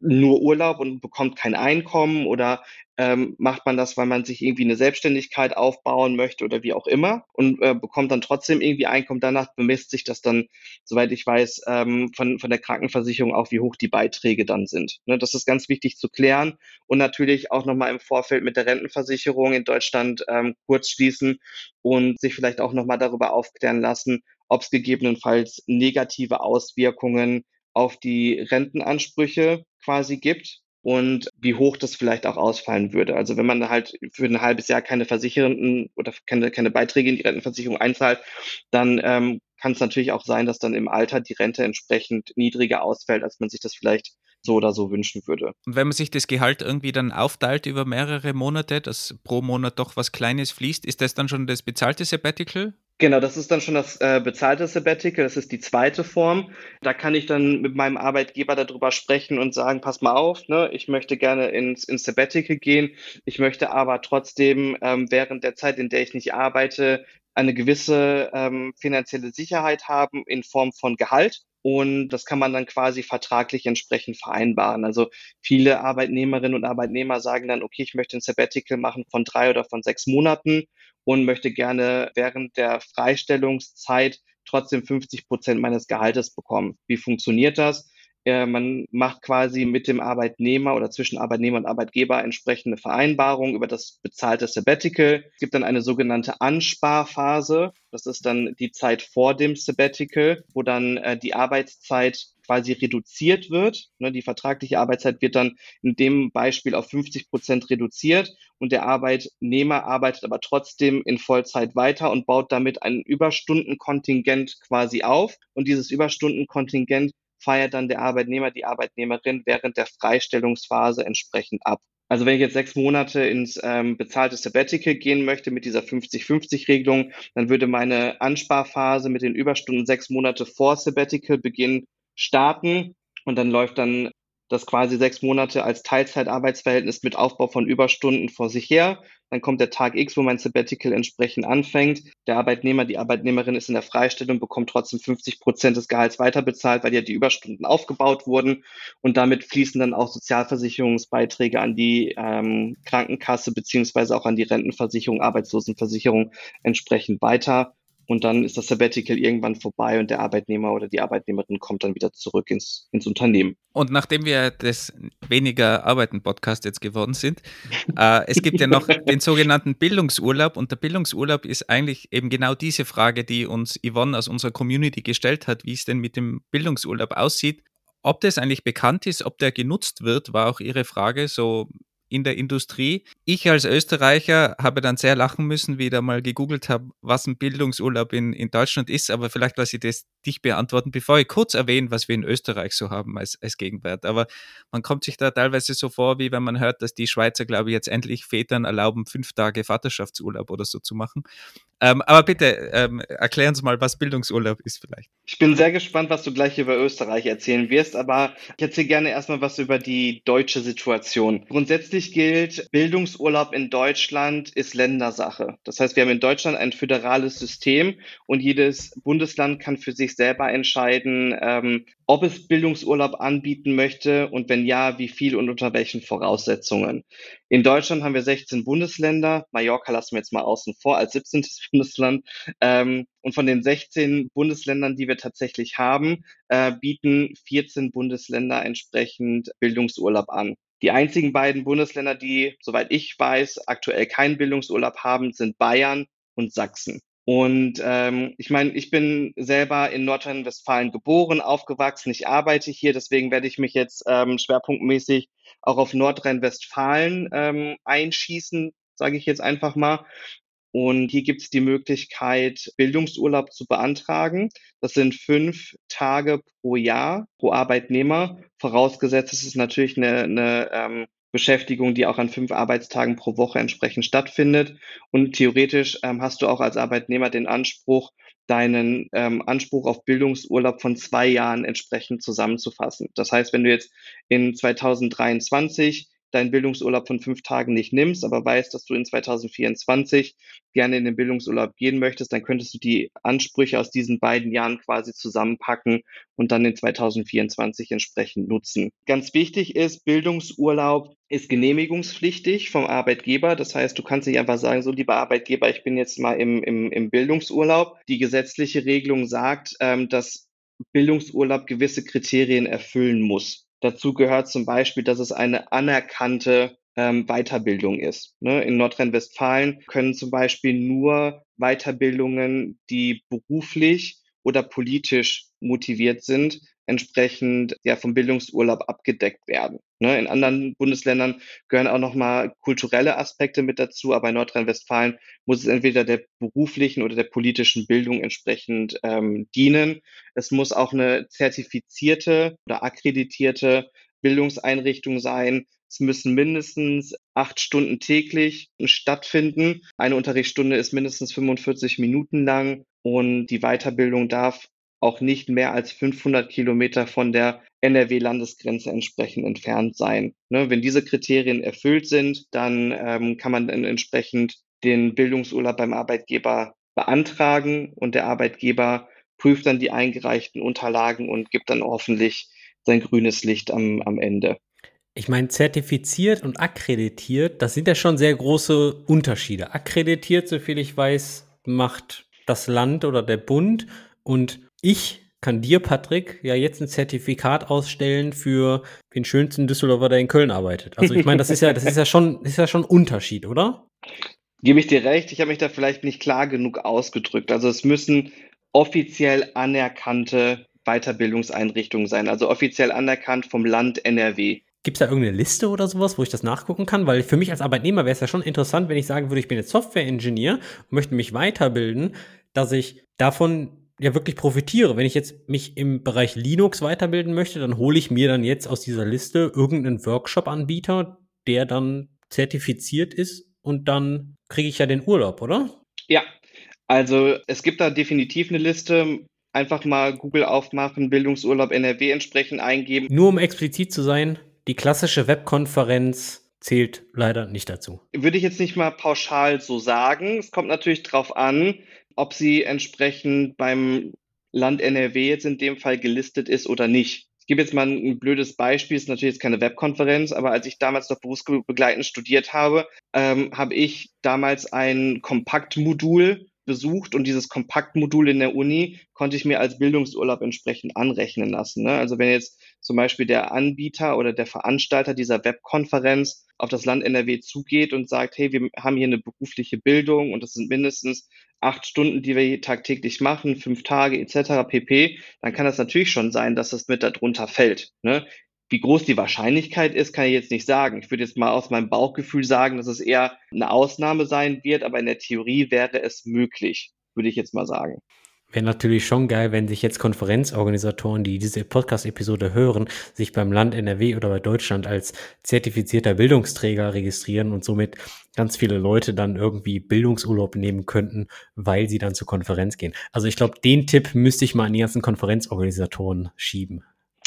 nur Urlaub und bekommt kein Einkommen oder ähm, macht man das, weil man sich irgendwie eine Selbstständigkeit aufbauen möchte oder wie auch immer und äh, bekommt dann trotzdem irgendwie Einkommen. Danach bemisst sich das dann, soweit ich weiß, ähm, von, von der Krankenversicherung auch, wie hoch die Beiträge dann sind. Ne, das ist ganz wichtig zu klären und natürlich auch nochmal im Vorfeld mit der Rentenversicherung in Deutschland ähm, kurz schließen und sich vielleicht auch nochmal darüber aufklären lassen, ob es gegebenenfalls negative Auswirkungen auf die Rentenansprüche quasi gibt und wie hoch das vielleicht auch ausfallen würde. Also wenn man halt für ein halbes Jahr keine Versicherenden oder keine, keine Beiträge in die Rentenversicherung einzahlt, dann ähm, kann es natürlich auch sein, dass dann im Alter die Rente entsprechend niedriger ausfällt, als man sich das vielleicht so oder so wünschen würde. Und wenn man sich das Gehalt irgendwie dann aufteilt über mehrere Monate, dass pro Monat doch was Kleines fließt, ist das dann schon das bezahlte Sabbatical? Genau, das ist dann schon das äh, bezahlte Sabbatical, das ist die zweite Form. Da kann ich dann mit meinem Arbeitgeber darüber sprechen und sagen, pass mal auf, ne, ich möchte gerne ins, ins Sabbatical gehen, ich möchte aber trotzdem ähm, während der Zeit, in der ich nicht arbeite, eine gewisse ähm, finanzielle Sicherheit haben in Form von Gehalt. Und das kann man dann quasi vertraglich entsprechend vereinbaren. Also viele Arbeitnehmerinnen und Arbeitnehmer sagen dann, okay, ich möchte ein Sabbatical machen von drei oder von sechs Monaten und möchte gerne während der Freistellungszeit trotzdem 50 Prozent meines Gehaltes bekommen. Wie funktioniert das? Äh, man macht quasi mit dem Arbeitnehmer oder zwischen Arbeitnehmer und Arbeitgeber entsprechende Vereinbarungen über das bezahlte Sabbatical. Es gibt dann eine sogenannte Ansparphase. Das ist dann die Zeit vor dem Sabbatical, wo dann äh, die Arbeitszeit quasi reduziert wird. Ne, die vertragliche Arbeitszeit wird dann in dem Beispiel auf 50 Prozent reduziert und der Arbeitnehmer arbeitet aber trotzdem in Vollzeit weiter und baut damit ein Überstundenkontingent quasi auf. Und dieses Überstundenkontingent feiert dann der Arbeitnehmer, die Arbeitnehmerin während der Freistellungsphase entsprechend ab. Also wenn ich jetzt sechs Monate ins ähm, bezahlte Sabbatical gehen möchte mit dieser 50-50-Regelung, dann würde meine Ansparphase mit den Überstunden sechs Monate vor Sabbatical Beginn starten und dann läuft dann das quasi sechs Monate als Teilzeitarbeitsverhältnis mit Aufbau von Überstunden vor sich her. Dann kommt der Tag X, wo mein Sabbatical entsprechend anfängt. Der Arbeitnehmer, die Arbeitnehmerin ist in der Freistellung, bekommt trotzdem 50 Prozent des Gehalts weiterbezahlt, weil ja die Überstunden aufgebaut wurden. Und damit fließen dann auch Sozialversicherungsbeiträge an die ähm, Krankenkasse beziehungsweise auch an die Rentenversicherung, Arbeitslosenversicherung entsprechend weiter. Und dann ist das Sabbatical irgendwann vorbei und der Arbeitnehmer oder die Arbeitnehmerin kommt dann wieder zurück ins, ins Unternehmen. Und nachdem wir das weniger Arbeiten-Podcast jetzt geworden sind, äh, es gibt ja noch [LAUGHS] den sogenannten Bildungsurlaub und der Bildungsurlaub ist eigentlich eben genau diese Frage, die uns Yvonne aus unserer Community gestellt hat, wie es denn mit dem Bildungsurlaub aussieht. Ob das eigentlich bekannt ist, ob der genutzt wird, war auch ihre Frage. So in der Industrie. Ich als Österreicher habe dann sehr lachen müssen, wie ich da mal gegoogelt habe, was ein Bildungsurlaub in, in Deutschland ist, aber vielleicht lasse ich das dich beantworten, bevor ich kurz erwähne, was wir in Österreich so haben als, als Gegenwert. Aber man kommt sich da teilweise so vor, wie wenn man hört, dass die Schweizer, glaube ich, jetzt endlich Vätern erlauben, fünf Tage Vaterschaftsurlaub oder so zu machen. Ähm, aber bitte ähm, erklären Sie mal, was Bildungsurlaub ist vielleicht. Ich bin sehr gespannt, was du gleich über Österreich erzählen wirst, aber ich erzähle gerne erstmal was über die deutsche Situation. Grundsätzlich gilt, Bildungsurlaub in Deutschland ist Ländersache. Das heißt, wir haben in Deutschland ein föderales System und jedes Bundesland kann für sich selber entscheiden, ähm, ob es Bildungsurlaub anbieten möchte und wenn ja, wie viel und unter welchen Voraussetzungen. In Deutschland haben wir 16 Bundesländer. Mallorca lassen wir jetzt mal außen vor als 17. [LAUGHS] Bundesland. Ähm, und von den 16 Bundesländern, die wir tatsächlich haben, äh, bieten 14 Bundesländer entsprechend Bildungsurlaub an. Die einzigen beiden Bundesländer, die, soweit ich weiß, aktuell keinen Bildungsurlaub haben, sind Bayern und Sachsen. Und ähm, ich meine, ich bin selber in Nordrhein-Westfalen geboren, aufgewachsen, ich arbeite hier, deswegen werde ich mich jetzt ähm, schwerpunktmäßig auch auf Nordrhein-Westfalen ähm, einschießen, sage ich jetzt einfach mal. Und hier gibt es die Möglichkeit, Bildungsurlaub zu beantragen. Das sind fünf Tage pro Jahr pro Arbeitnehmer. Vorausgesetzt, es ist natürlich eine, eine ähm, Beschäftigung, die auch an fünf Arbeitstagen pro Woche entsprechend stattfindet. Und theoretisch ähm, hast du auch als Arbeitnehmer den Anspruch, deinen ähm, Anspruch auf Bildungsurlaub von zwei Jahren entsprechend zusammenzufassen. Das heißt, wenn du jetzt in 2023 deinen Bildungsurlaub von fünf Tagen nicht nimmst, aber weißt, dass du in 2024 gerne in den Bildungsurlaub gehen möchtest, dann könntest du die Ansprüche aus diesen beiden Jahren quasi zusammenpacken und dann in 2024 entsprechend nutzen. Ganz wichtig ist, Bildungsurlaub ist genehmigungspflichtig vom Arbeitgeber. Das heißt, du kannst nicht einfach sagen, so lieber Arbeitgeber, ich bin jetzt mal im, im, im Bildungsurlaub. Die gesetzliche Regelung sagt, ähm, dass Bildungsurlaub gewisse Kriterien erfüllen muss. Dazu gehört zum Beispiel, dass es eine anerkannte ähm, Weiterbildung ist. Ne? In Nordrhein-Westfalen können zum Beispiel nur Weiterbildungen, die beruflich oder politisch motiviert sind, entsprechend ja vom Bildungsurlaub abgedeckt werden. Ne, in anderen Bundesländern gehören auch nochmal kulturelle Aspekte mit dazu, aber in Nordrhein-Westfalen muss es entweder der beruflichen oder der politischen Bildung entsprechend ähm, dienen. Es muss auch eine zertifizierte oder akkreditierte Bildungseinrichtung sein. Es müssen mindestens acht Stunden täglich stattfinden. Eine Unterrichtsstunde ist mindestens 45 Minuten lang und die Weiterbildung darf auch nicht mehr als 500 Kilometer von der NRW-Landesgrenze entsprechend entfernt sein. Ne, wenn diese Kriterien erfüllt sind, dann ähm, kann man dann entsprechend den Bildungsurlaub beim Arbeitgeber beantragen und der Arbeitgeber prüft dann die eingereichten Unterlagen und gibt dann hoffentlich sein grünes Licht am, am Ende. Ich meine, zertifiziert und akkreditiert, das sind ja schon sehr große Unterschiede. Akkreditiert, soviel ich weiß, macht das Land oder der Bund und ich kann dir, Patrick, ja jetzt ein Zertifikat ausstellen für den schönsten Düsseldorfer, der in Köln arbeitet. Also ich meine, das ist ja, das ist ja schon, ist ja schon ein Unterschied, oder? Gebe ich dir recht, ich habe mich da vielleicht nicht klar genug ausgedrückt. Also es müssen offiziell anerkannte Weiterbildungseinrichtungen sein, also offiziell anerkannt vom Land NRW. Gibt es da irgendeine Liste oder sowas, wo ich das nachgucken kann? Weil für mich als Arbeitnehmer wäre es ja schon interessant, wenn ich sagen würde, ich bin jetzt Software-Ingenieur und möchte mich weiterbilden, dass ich davon ja wirklich profitiere. Wenn ich jetzt mich im Bereich Linux weiterbilden möchte, dann hole ich mir dann jetzt aus dieser Liste irgendeinen Workshop-Anbieter, der dann zertifiziert ist und dann kriege ich ja den Urlaub, oder? Ja, also es gibt da definitiv eine Liste. Einfach mal Google aufmachen, Bildungsurlaub NRW entsprechend eingeben. Nur um explizit zu sein, die klassische Webkonferenz zählt leider nicht dazu. Würde ich jetzt nicht mal pauschal so sagen. Es kommt natürlich drauf an, ob sie entsprechend beim Land NRW jetzt in dem Fall gelistet ist oder nicht. Ich gebe jetzt mal ein, blödes Beispiel, ist natürlich jetzt keine Webkonferenz, aber als ich damals noch berufsbegleitend studiert habe, ähm, habe ich damals ein Kompaktmodul besucht und dieses Kompaktmodul in der Uni konnte ich mir als Bildungsurlaub entsprechend anrechnen lassen. Ne? Also wenn jetzt zum Beispiel der Anbieter oder der Veranstalter dieser Webkonferenz auf das Land NRW zugeht und sagt, hey, wir haben hier eine berufliche Bildung und das sind mindestens acht Stunden, die wir tagtäglich machen, fünf Tage etc. pp, dann kann das natürlich schon sein, dass das mit darunter fällt. Ne? Wie groß die Wahrscheinlichkeit ist, kann ich jetzt nicht sagen. Ich würde jetzt mal aus meinem Bauchgefühl sagen, dass es eher eine Ausnahme sein wird, aber in der Theorie wäre es möglich, würde ich jetzt mal sagen. Wäre natürlich schon geil, wenn sich jetzt Konferenzorganisatoren, die diese Podcast-Episode hören, sich beim Land NRW oder bei Deutschland als zertifizierter Bildungsträger registrieren und somit ganz viele Leute dann irgendwie Bildungsurlaub nehmen könnten, weil sie dann zur Konferenz gehen. Also ich glaube, den Tipp müsste ich mal an die ganzen Konferenzorganisatoren schieben.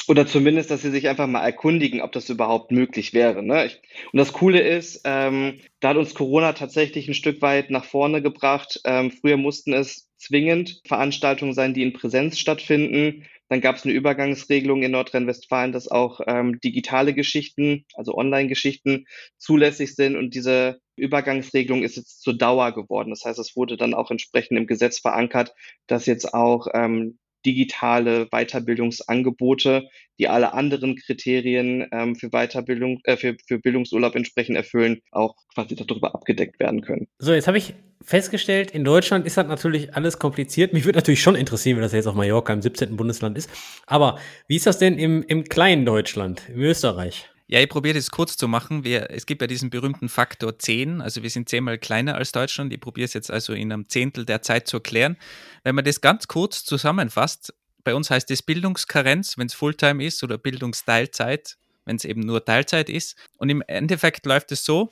Oder zumindest, dass sie sich einfach mal erkundigen, ob das überhaupt möglich wäre. Ne? Ich, und das Coole ist, ähm, da hat uns Corona tatsächlich ein Stück weit nach vorne gebracht. Ähm, früher mussten es zwingend Veranstaltungen sein, die in Präsenz stattfinden. Dann gab es eine Übergangsregelung in Nordrhein-Westfalen, dass auch ähm, digitale Geschichten, also Online-Geschichten, zulässig sind. Und diese Übergangsregelung ist jetzt zur Dauer geworden. Das heißt, es wurde dann auch entsprechend im Gesetz verankert, dass jetzt auch ähm, digitale Weiterbildungsangebote, die alle anderen Kriterien ähm, für Weiterbildung, äh, für, für Bildungsurlaub entsprechend erfüllen, auch quasi darüber abgedeckt werden können. So, jetzt habe ich festgestellt, in Deutschland ist das natürlich alles kompliziert. Mich würde natürlich schon interessieren, wie das jetzt auf Mallorca im 17. Bundesland ist. Aber wie ist das denn im, im kleinen Deutschland, im Österreich? Ja, ich probiere das kurz zu machen. Wir, es gibt ja diesen berühmten Faktor 10, also wir sind zehnmal kleiner als Deutschland. Ich probiere es jetzt also in einem Zehntel der Zeit zu erklären. Wenn man das ganz kurz zusammenfasst, bei uns heißt es Bildungskarenz, wenn es Fulltime ist, oder Bildungsteilzeit, wenn es eben nur Teilzeit ist. Und im Endeffekt läuft es so,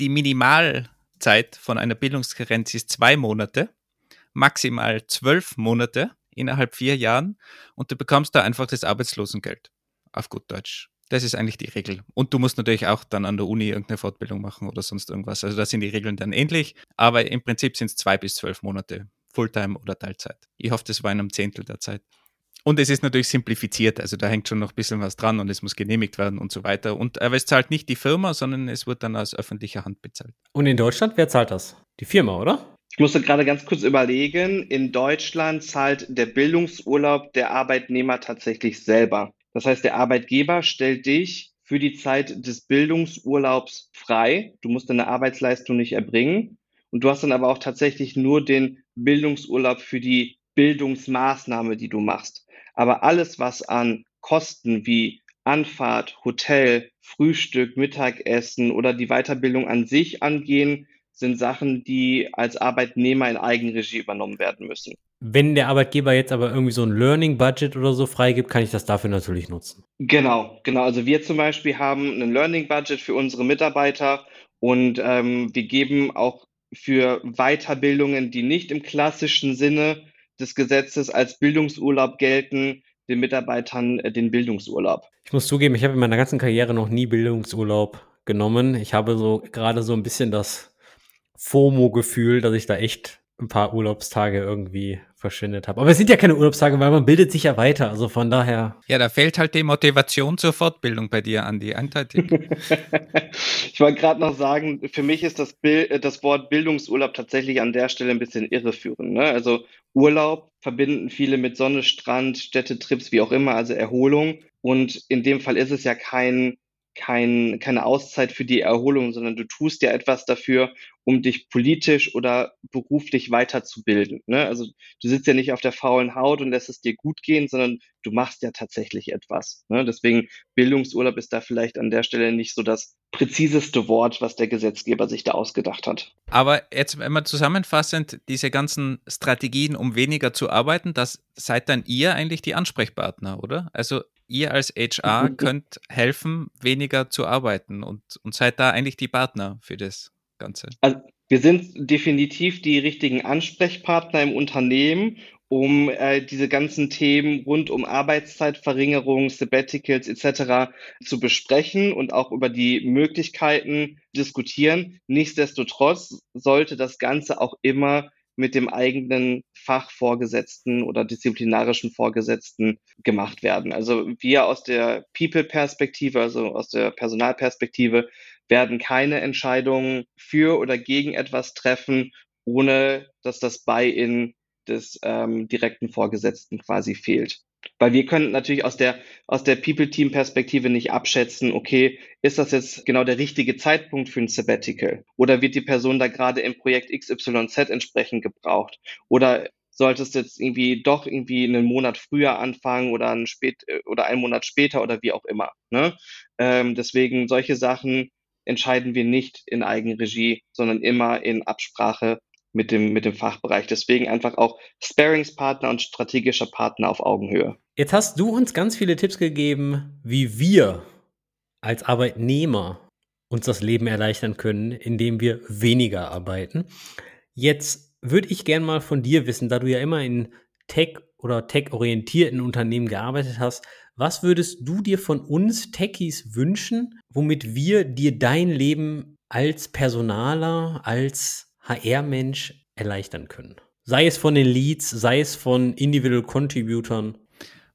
die Minimalzeit von einer Bildungskarenz ist zwei Monate, maximal zwölf Monate innerhalb vier Jahren und du bekommst da einfach das Arbeitslosengeld, auf gut Deutsch. Das ist eigentlich die Regel. Und du musst natürlich auch dann an der Uni irgendeine Fortbildung machen oder sonst irgendwas. Also da sind die Regeln dann ähnlich, aber im Prinzip sind es zwei bis zwölf Monate, Fulltime oder Teilzeit. Ich hoffe, das war in einem Zehntel der Zeit. Und es ist natürlich simplifiziert, also da hängt schon noch ein bisschen was dran und es muss genehmigt werden und so weiter. Und aber es zahlt nicht die Firma, sondern es wird dann aus öffentlicher Hand bezahlt. Und in Deutschland, wer zahlt das? Die Firma, oder? Ich musste gerade ganz kurz überlegen, in Deutschland zahlt der Bildungsurlaub der Arbeitnehmer tatsächlich selber. Das heißt, der Arbeitgeber stellt dich für die Zeit des Bildungsurlaubs frei. Du musst deine Arbeitsleistung nicht erbringen. Und du hast dann aber auch tatsächlich nur den Bildungsurlaub für die Bildungsmaßnahme, die du machst. Aber alles, was an Kosten wie Anfahrt, Hotel, Frühstück, Mittagessen oder die Weiterbildung an sich angehen, sind Sachen, die als Arbeitnehmer in Eigenregie übernommen werden müssen. Wenn der Arbeitgeber jetzt aber irgendwie so ein Learning Budget oder so freigibt, kann ich das dafür natürlich nutzen. Genau, genau. Also wir zum Beispiel haben ein Learning Budget für unsere Mitarbeiter und ähm, wir geben auch für Weiterbildungen, die nicht im klassischen Sinne des Gesetzes als Bildungsurlaub gelten, den Mitarbeitern äh, den Bildungsurlaub. Ich muss zugeben, ich habe in meiner ganzen Karriere noch nie Bildungsurlaub genommen. Ich habe so gerade so ein bisschen das FOMO-Gefühl, dass ich da echt ein paar Urlaubstage irgendwie verschwendet habe. Aber es sind ja keine Urlaubstage, weil man bildet sich ja weiter. Also von daher. Ja, da fehlt halt die Motivation zur Fortbildung bei dir, Andi, eindeutig. [LAUGHS] ich wollte gerade noch sagen, für mich ist das, Bild, äh, das Wort Bildungsurlaub tatsächlich an der Stelle ein bisschen irreführend. Ne? Also Urlaub verbinden viele mit Sonne, Strand, Städtetrips, wie auch immer, also Erholung. Und in dem Fall ist es ja kein kein, keine Auszeit für die Erholung, sondern du tust ja etwas dafür, um dich politisch oder beruflich weiterzubilden. Ne? Also du sitzt ja nicht auf der faulen Haut und lässt es dir gut gehen, sondern du machst ja tatsächlich etwas. Ne? Deswegen Bildungsurlaub ist da vielleicht an der Stelle nicht so das präziseste Wort, was der Gesetzgeber sich da ausgedacht hat. Aber jetzt, wir zusammenfassend diese ganzen Strategien, um weniger zu arbeiten, das seid dann ihr eigentlich die Ansprechpartner, oder? Also ihr als HR mhm. könnt helfen, weniger zu arbeiten und, und seid da eigentlich die Partner für das Ganze. Also wir sind definitiv die richtigen Ansprechpartner im Unternehmen, um äh, diese ganzen Themen rund um Arbeitszeitverringerung, Sabbaticals etc. zu besprechen und auch über die Möglichkeiten diskutieren. Nichtsdestotrotz sollte das Ganze auch immer mit dem eigenen Fachvorgesetzten oder disziplinarischen Vorgesetzten gemacht werden. Also wir aus der People-Perspektive, also aus der Personalperspektive, werden keine Entscheidungen für oder gegen etwas treffen, ohne dass das Buy-in des ähm, direkten Vorgesetzten quasi fehlt. Weil wir können natürlich aus der, aus der People-Team-Perspektive nicht abschätzen, okay, ist das jetzt genau der richtige Zeitpunkt für ein Sabbatical? Oder wird die Person da gerade im Projekt XYZ entsprechend gebraucht? Oder solltest du jetzt irgendwie doch irgendwie einen Monat früher anfangen oder einen, spät, oder einen Monat später oder wie auch immer. Ne? Ähm, deswegen solche Sachen entscheiden wir nicht in Eigenregie, sondern immer in Absprache mit dem, mit dem Fachbereich. Deswegen einfach auch Sparingspartner und strategischer Partner auf Augenhöhe. Jetzt hast du uns ganz viele Tipps gegeben, wie wir als Arbeitnehmer uns das Leben erleichtern können, indem wir weniger arbeiten. Jetzt würde ich gerne mal von dir wissen, da du ja immer in Tech oder tech-orientierten Unternehmen gearbeitet hast, was würdest du dir von uns Techies wünschen, womit wir dir dein Leben als Personaler, als HR-Mensch erleichtern können. Sei es von den Leads, sei es von Individual Contributern.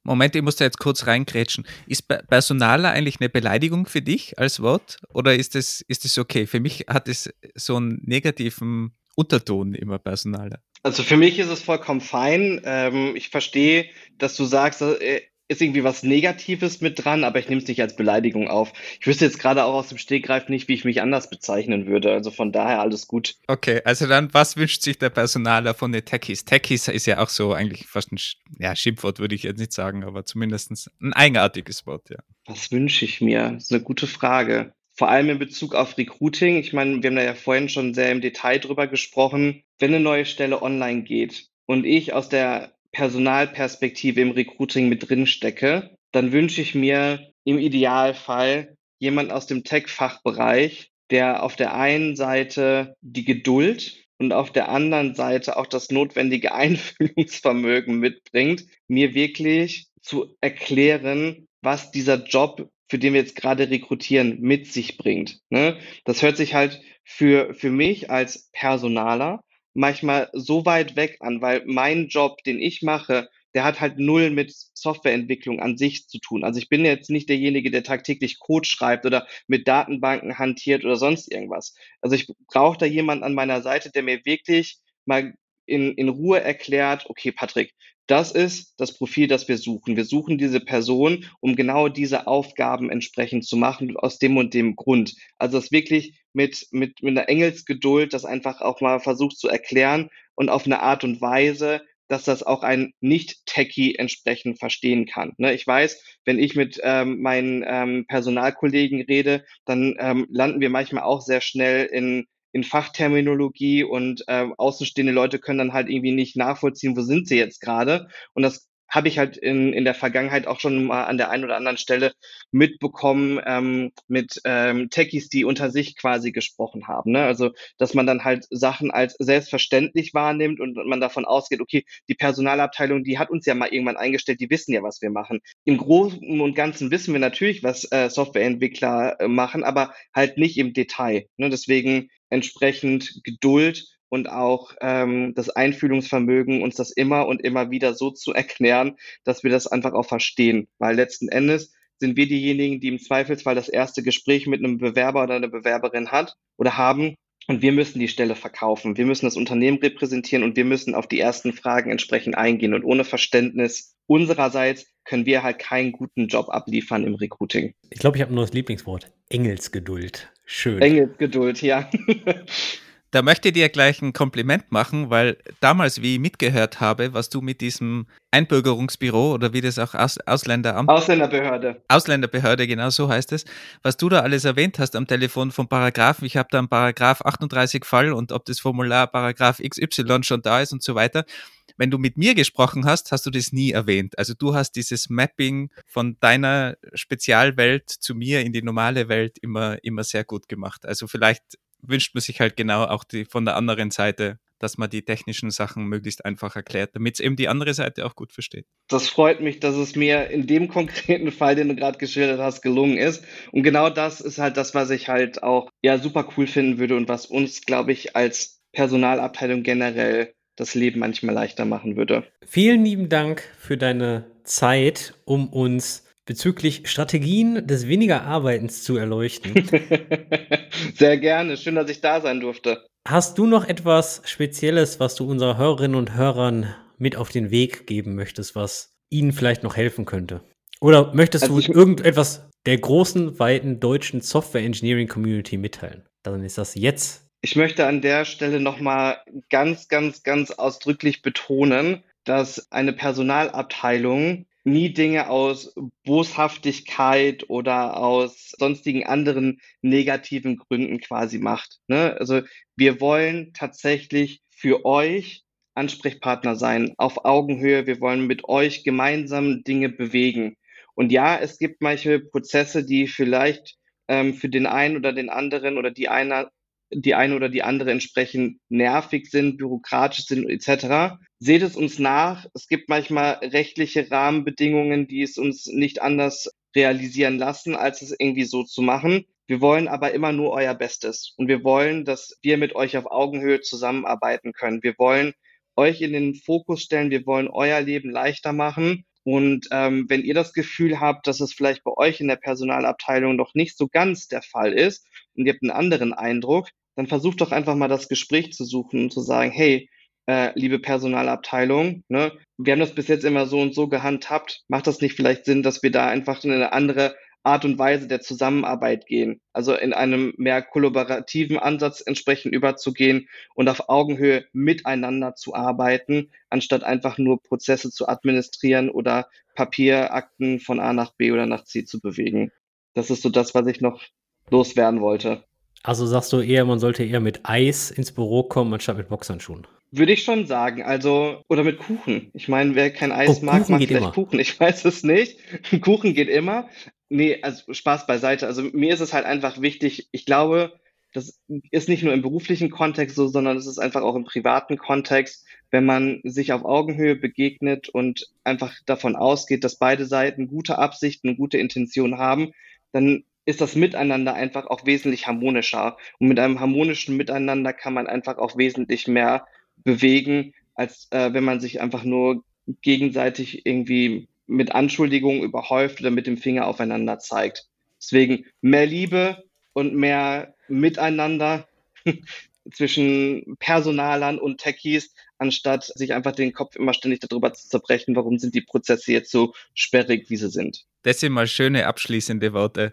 Moment, ich muss da jetzt kurz reingrätschen. Ist Personaler eigentlich eine Beleidigung für dich als Wort oder ist es ist okay? Für mich hat es so einen negativen Unterton immer Personaler. Also für mich ist es vollkommen fein. Ähm, ich verstehe, dass du sagst, äh, ist irgendwie was Negatives mit dran, aber ich nehme es nicht als Beleidigung auf. Ich wüsste jetzt gerade auch aus dem Stegreif nicht, wie ich mich anders bezeichnen würde. Also von daher alles gut. Okay, also dann, was wünscht sich der Personaler von den Techies? Techies ist ja auch so eigentlich fast ein ja, Schimpfwort, würde ich jetzt nicht sagen, aber zumindest ein eigenartiges Wort, ja. Was wünsche ich mir? Das ist eine gute Frage. Vor allem in Bezug auf Recruiting. Ich meine, wir haben da ja vorhin schon sehr im Detail drüber gesprochen. Wenn eine neue Stelle online geht und ich aus der Personalperspektive im Recruiting mit drin stecke, dann wünsche ich mir im Idealfall jemand aus dem Tech-Fachbereich, der auf der einen Seite die Geduld und auf der anderen Seite auch das notwendige [LAUGHS] Einfühlungsvermögen mitbringt, mir wirklich zu erklären, was dieser Job, für den wir jetzt gerade rekrutieren, mit sich bringt. Ne? Das hört sich halt für, für mich als Personaler manchmal so weit weg an, weil mein Job, den ich mache, der hat halt null mit Softwareentwicklung an sich zu tun. Also ich bin jetzt nicht derjenige, der tagtäglich Code schreibt oder mit Datenbanken hantiert oder sonst irgendwas. Also ich brauche da jemanden an meiner Seite, der mir wirklich mal in, in Ruhe erklärt, okay, Patrick, das ist das Profil, das wir suchen. Wir suchen diese Person, um genau diese Aufgaben entsprechend zu machen, aus dem und dem Grund. Also das wirklich mit, mit, mit einer Engelsgeduld, das einfach auch mal versucht zu erklären und auf eine Art und Weise, dass das auch ein Nicht-Techie entsprechend verstehen kann. Ne? Ich weiß, wenn ich mit ähm, meinen ähm, Personalkollegen rede, dann ähm, landen wir manchmal auch sehr schnell in in Fachterminologie und äh, außenstehende Leute können dann halt irgendwie nicht nachvollziehen, wo sind sie jetzt gerade. Und das habe ich halt in, in der Vergangenheit auch schon mal an der einen oder anderen Stelle mitbekommen ähm, mit ähm, Techies, die unter sich quasi gesprochen haben. Ne? Also, dass man dann halt Sachen als selbstverständlich wahrnimmt und man davon ausgeht, okay, die Personalabteilung, die hat uns ja mal irgendwann eingestellt, die wissen ja, was wir machen. Im Großen und Ganzen wissen wir natürlich, was äh, Softwareentwickler äh, machen, aber halt nicht im Detail. Ne? Deswegen entsprechend Geduld und auch ähm, das Einfühlungsvermögen, uns das immer und immer wieder so zu erklären, dass wir das einfach auch verstehen. Weil letzten Endes sind wir diejenigen, die im Zweifelsfall das erste Gespräch mit einem Bewerber oder einer Bewerberin hat oder haben. Und wir müssen die Stelle verkaufen. Wir müssen das Unternehmen repräsentieren und wir müssen auf die ersten Fragen entsprechend eingehen. Und ohne Verständnis unsererseits können wir halt keinen guten Job abliefern im Recruiting. Ich glaube, ich habe ein neues Lieblingswort. Engelsgeduld. Schön. Engelsgeduld, ja. [LAUGHS] Da möchte ich dir gleich ein Kompliment machen, weil damals, wie ich mitgehört habe, was du mit diesem Einbürgerungsbüro oder wie das auch Aus Ausländeramt. Ausländerbehörde. Ausländerbehörde, genau so heißt es. Was du da alles erwähnt hast am Telefon von Paragraphen. Ich habe da einen Paragraph 38 Fall und ob das Formular Paragraph XY schon da ist und so weiter. Wenn du mit mir gesprochen hast, hast du das nie erwähnt. Also du hast dieses Mapping von deiner Spezialwelt zu mir in die normale Welt immer, immer sehr gut gemacht. Also vielleicht wünscht man sich halt genau auch die, von der anderen Seite, dass man die technischen Sachen möglichst einfach erklärt, damit es eben die andere Seite auch gut versteht. Das freut mich, dass es mir in dem [LAUGHS] konkreten Fall, den du gerade geschildert hast, gelungen ist. Und genau das ist halt das, was ich halt auch ja super cool finden würde und was uns, glaube ich, als Personalabteilung generell das Leben manchmal leichter machen würde. Vielen lieben Dank für deine Zeit, um uns bezüglich Strategien des weniger Arbeitens zu erleuchten. [LAUGHS] Sehr gerne. Schön, dass ich da sein durfte. Hast du noch etwas Spezielles, was du unseren Hörerinnen und Hörern mit auf den Weg geben möchtest, was ihnen vielleicht noch helfen könnte? Oder möchtest also du irgendetwas der großen, weiten deutschen Software Engineering Community mitteilen? Dann ist das jetzt. Ich möchte an der Stelle nochmal ganz, ganz, ganz ausdrücklich betonen, dass eine Personalabteilung nie Dinge aus Boshaftigkeit oder aus sonstigen anderen negativen Gründen quasi macht. Ne? Also wir wollen tatsächlich für euch Ansprechpartner sein, auf Augenhöhe. Wir wollen mit euch gemeinsam Dinge bewegen. Und ja, es gibt manche Prozesse, die vielleicht ähm, für den einen oder den anderen oder die eine die eine oder die andere entsprechend nervig sind, bürokratisch sind etc. Seht es uns nach. Es gibt manchmal rechtliche Rahmenbedingungen, die es uns nicht anders realisieren lassen, als es irgendwie so zu machen. Wir wollen aber immer nur euer Bestes und wir wollen, dass wir mit euch auf Augenhöhe zusammenarbeiten können. Wir wollen euch in den Fokus stellen, wir wollen euer Leben leichter machen. Und ähm, wenn ihr das Gefühl habt, dass es vielleicht bei euch in der Personalabteilung noch nicht so ganz der Fall ist und ihr habt einen anderen Eindruck, dann versucht doch einfach mal das Gespräch zu suchen und zu sagen, hey, äh, liebe Personalabteilung, ne, wir haben das bis jetzt immer so und so gehandhabt. Macht das nicht vielleicht Sinn, dass wir da einfach in eine andere Art und Weise der Zusammenarbeit gehen? Also in einem mehr kollaborativen Ansatz entsprechend überzugehen und auf Augenhöhe miteinander zu arbeiten, anstatt einfach nur Prozesse zu administrieren oder Papierakten von A nach B oder nach C zu bewegen. Das ist so das, was ich noch loswerden wollte. Also sagst du eher, man sollte eher mit Eis ins Büro kommen, anstatt mit Boxhandschuhen? Würde ich schon sagen. Also, oder mit Kuchen. Ich meine, wer kein Eis oh, mag, Kuchen mag vielleicht immer. Kuchen. Ich [LAUGHS] weiß es nicht. [LAUGHS] Kuchen geht immer. Nee, also Spaß beiseite. Also mir ist es halt einfach wichtig. Ich glaube, das ist nicht nur im beruflichen Kontext so, sondern es ist einfach auch im privaten Kontext, wenn man sich auf Augenhöhe begegnet und einfach davon ausgeht, dass beide Seiten gute Absichten und gute Intentionen haben, dann ist das Miteinander einfach auch wesentlich harmonischer. Und mit einem harmonischen Miteinander kann man einfach auch wesentlich mehr bewegen, als äh, wenn man sich einfach nur gegenseitig irgendwie mit Anschuldigungen überhäuft oder mit dem Finger aufeinander zeigt. Deswegen mehr Liebe und mehr Miteinander [LAUGHS] zwischen Personalern und Techies, anstatt sich einfach den Kopf immer ständig darüber zu zerbrechen, warum sind die Prozesse jetzt so sperrig, wie sie sind. Das sind mal schöne abschließende Worte.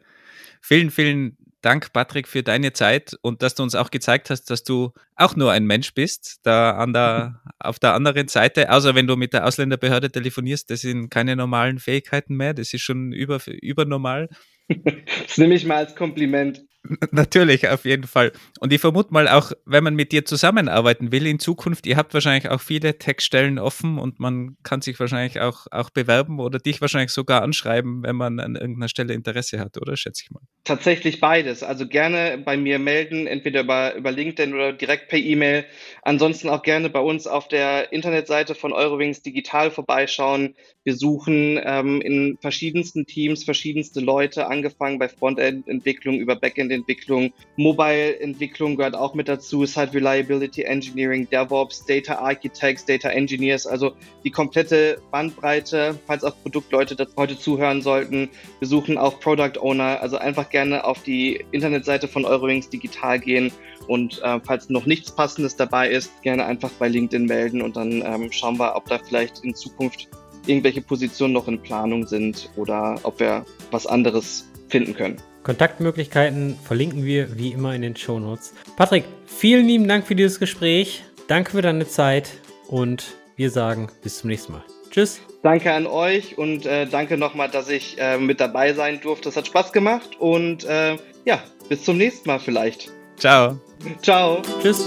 Vielen, vielen Dank, Patrick, für deine Zeit und dass du uns auch gezeigt hast, dass du auch nur ein Mensch bist, da an der, [LAUGHS] auf der anderen Seite. Außer wenn du mit der Ausländerbehörde telefonierst, das sind keine normalen Fähigkeiten mehr, das ist schon über, übernormal. [LAUGHS] Das nehme ich mal als Kompliment. [LAUGHS] Natürlich, auf jeden Fall. Und ich vermute mal auch, wenn man mit dir zusammenarbeiten will in Zukunft, ihr habt wahrscheinlich auch viele Textstellen offen und man kann sich wahrscheinlich auch, auch bewerben oder dich wahrscheinlich sogar anschreiben, wenn man an irgendeiner Stelle Interesse hat, oder? Schätze ich mal. Tatsächlich beides. Also gerne bei mir melden, entweder über, über LinkedIn oder direkt per E-Mail. Ansonsten auch gerne bei uns auf der Internetseite von Eurowings Digital vorbeischauen. Wir suchen ähm, in verschiedensten Teams verschiedenste Leute, angefangen bei Frontend-Entwicklung über Backend Entwicklung. Mobile-Entwicklung gehört auch mit dazu. Hat Reliability Engineering, DevOps, Data Architects, Data Engineers, also die komplette Bandbreite, falls auch Produktleute das heute zuhören sollten. Wir suchen auch Product Owner, also einfach gerne auf die Internetseite von Eurowings Digital gehen und äh, falls noch nichts Passendes dabei ist, gerne einfach bei LinkedIn melden und dann ähm, schauen wir, ob da vielleicht in Zukunft irgendwelche Positionen noch in Planung sind oder ob wir was anderes finden können. Kontaktmöglichkeiten verlinken wir wie immer in den Show Notes. Patrick, vielen lieben Dank für dieses Gespräch. Danke für deine Zeit und wir sagen bis zum nächsten Mal. Tschüss. Danke an euch und äh, danke nochmal, dass ich äh, mit dabei sein durfte. Es hat Spaß gemacht und äh, ja, bis zum nächsten Mal vielleicht. Ciao. Ciao. Tschüss.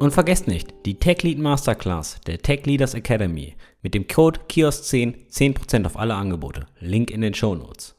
Und vergesst nicht, die Tech Lead Masterclass der Tech Leaders Academy mit dem Code KIOS10 10% auf alle Angebote. Link in den Show Notes.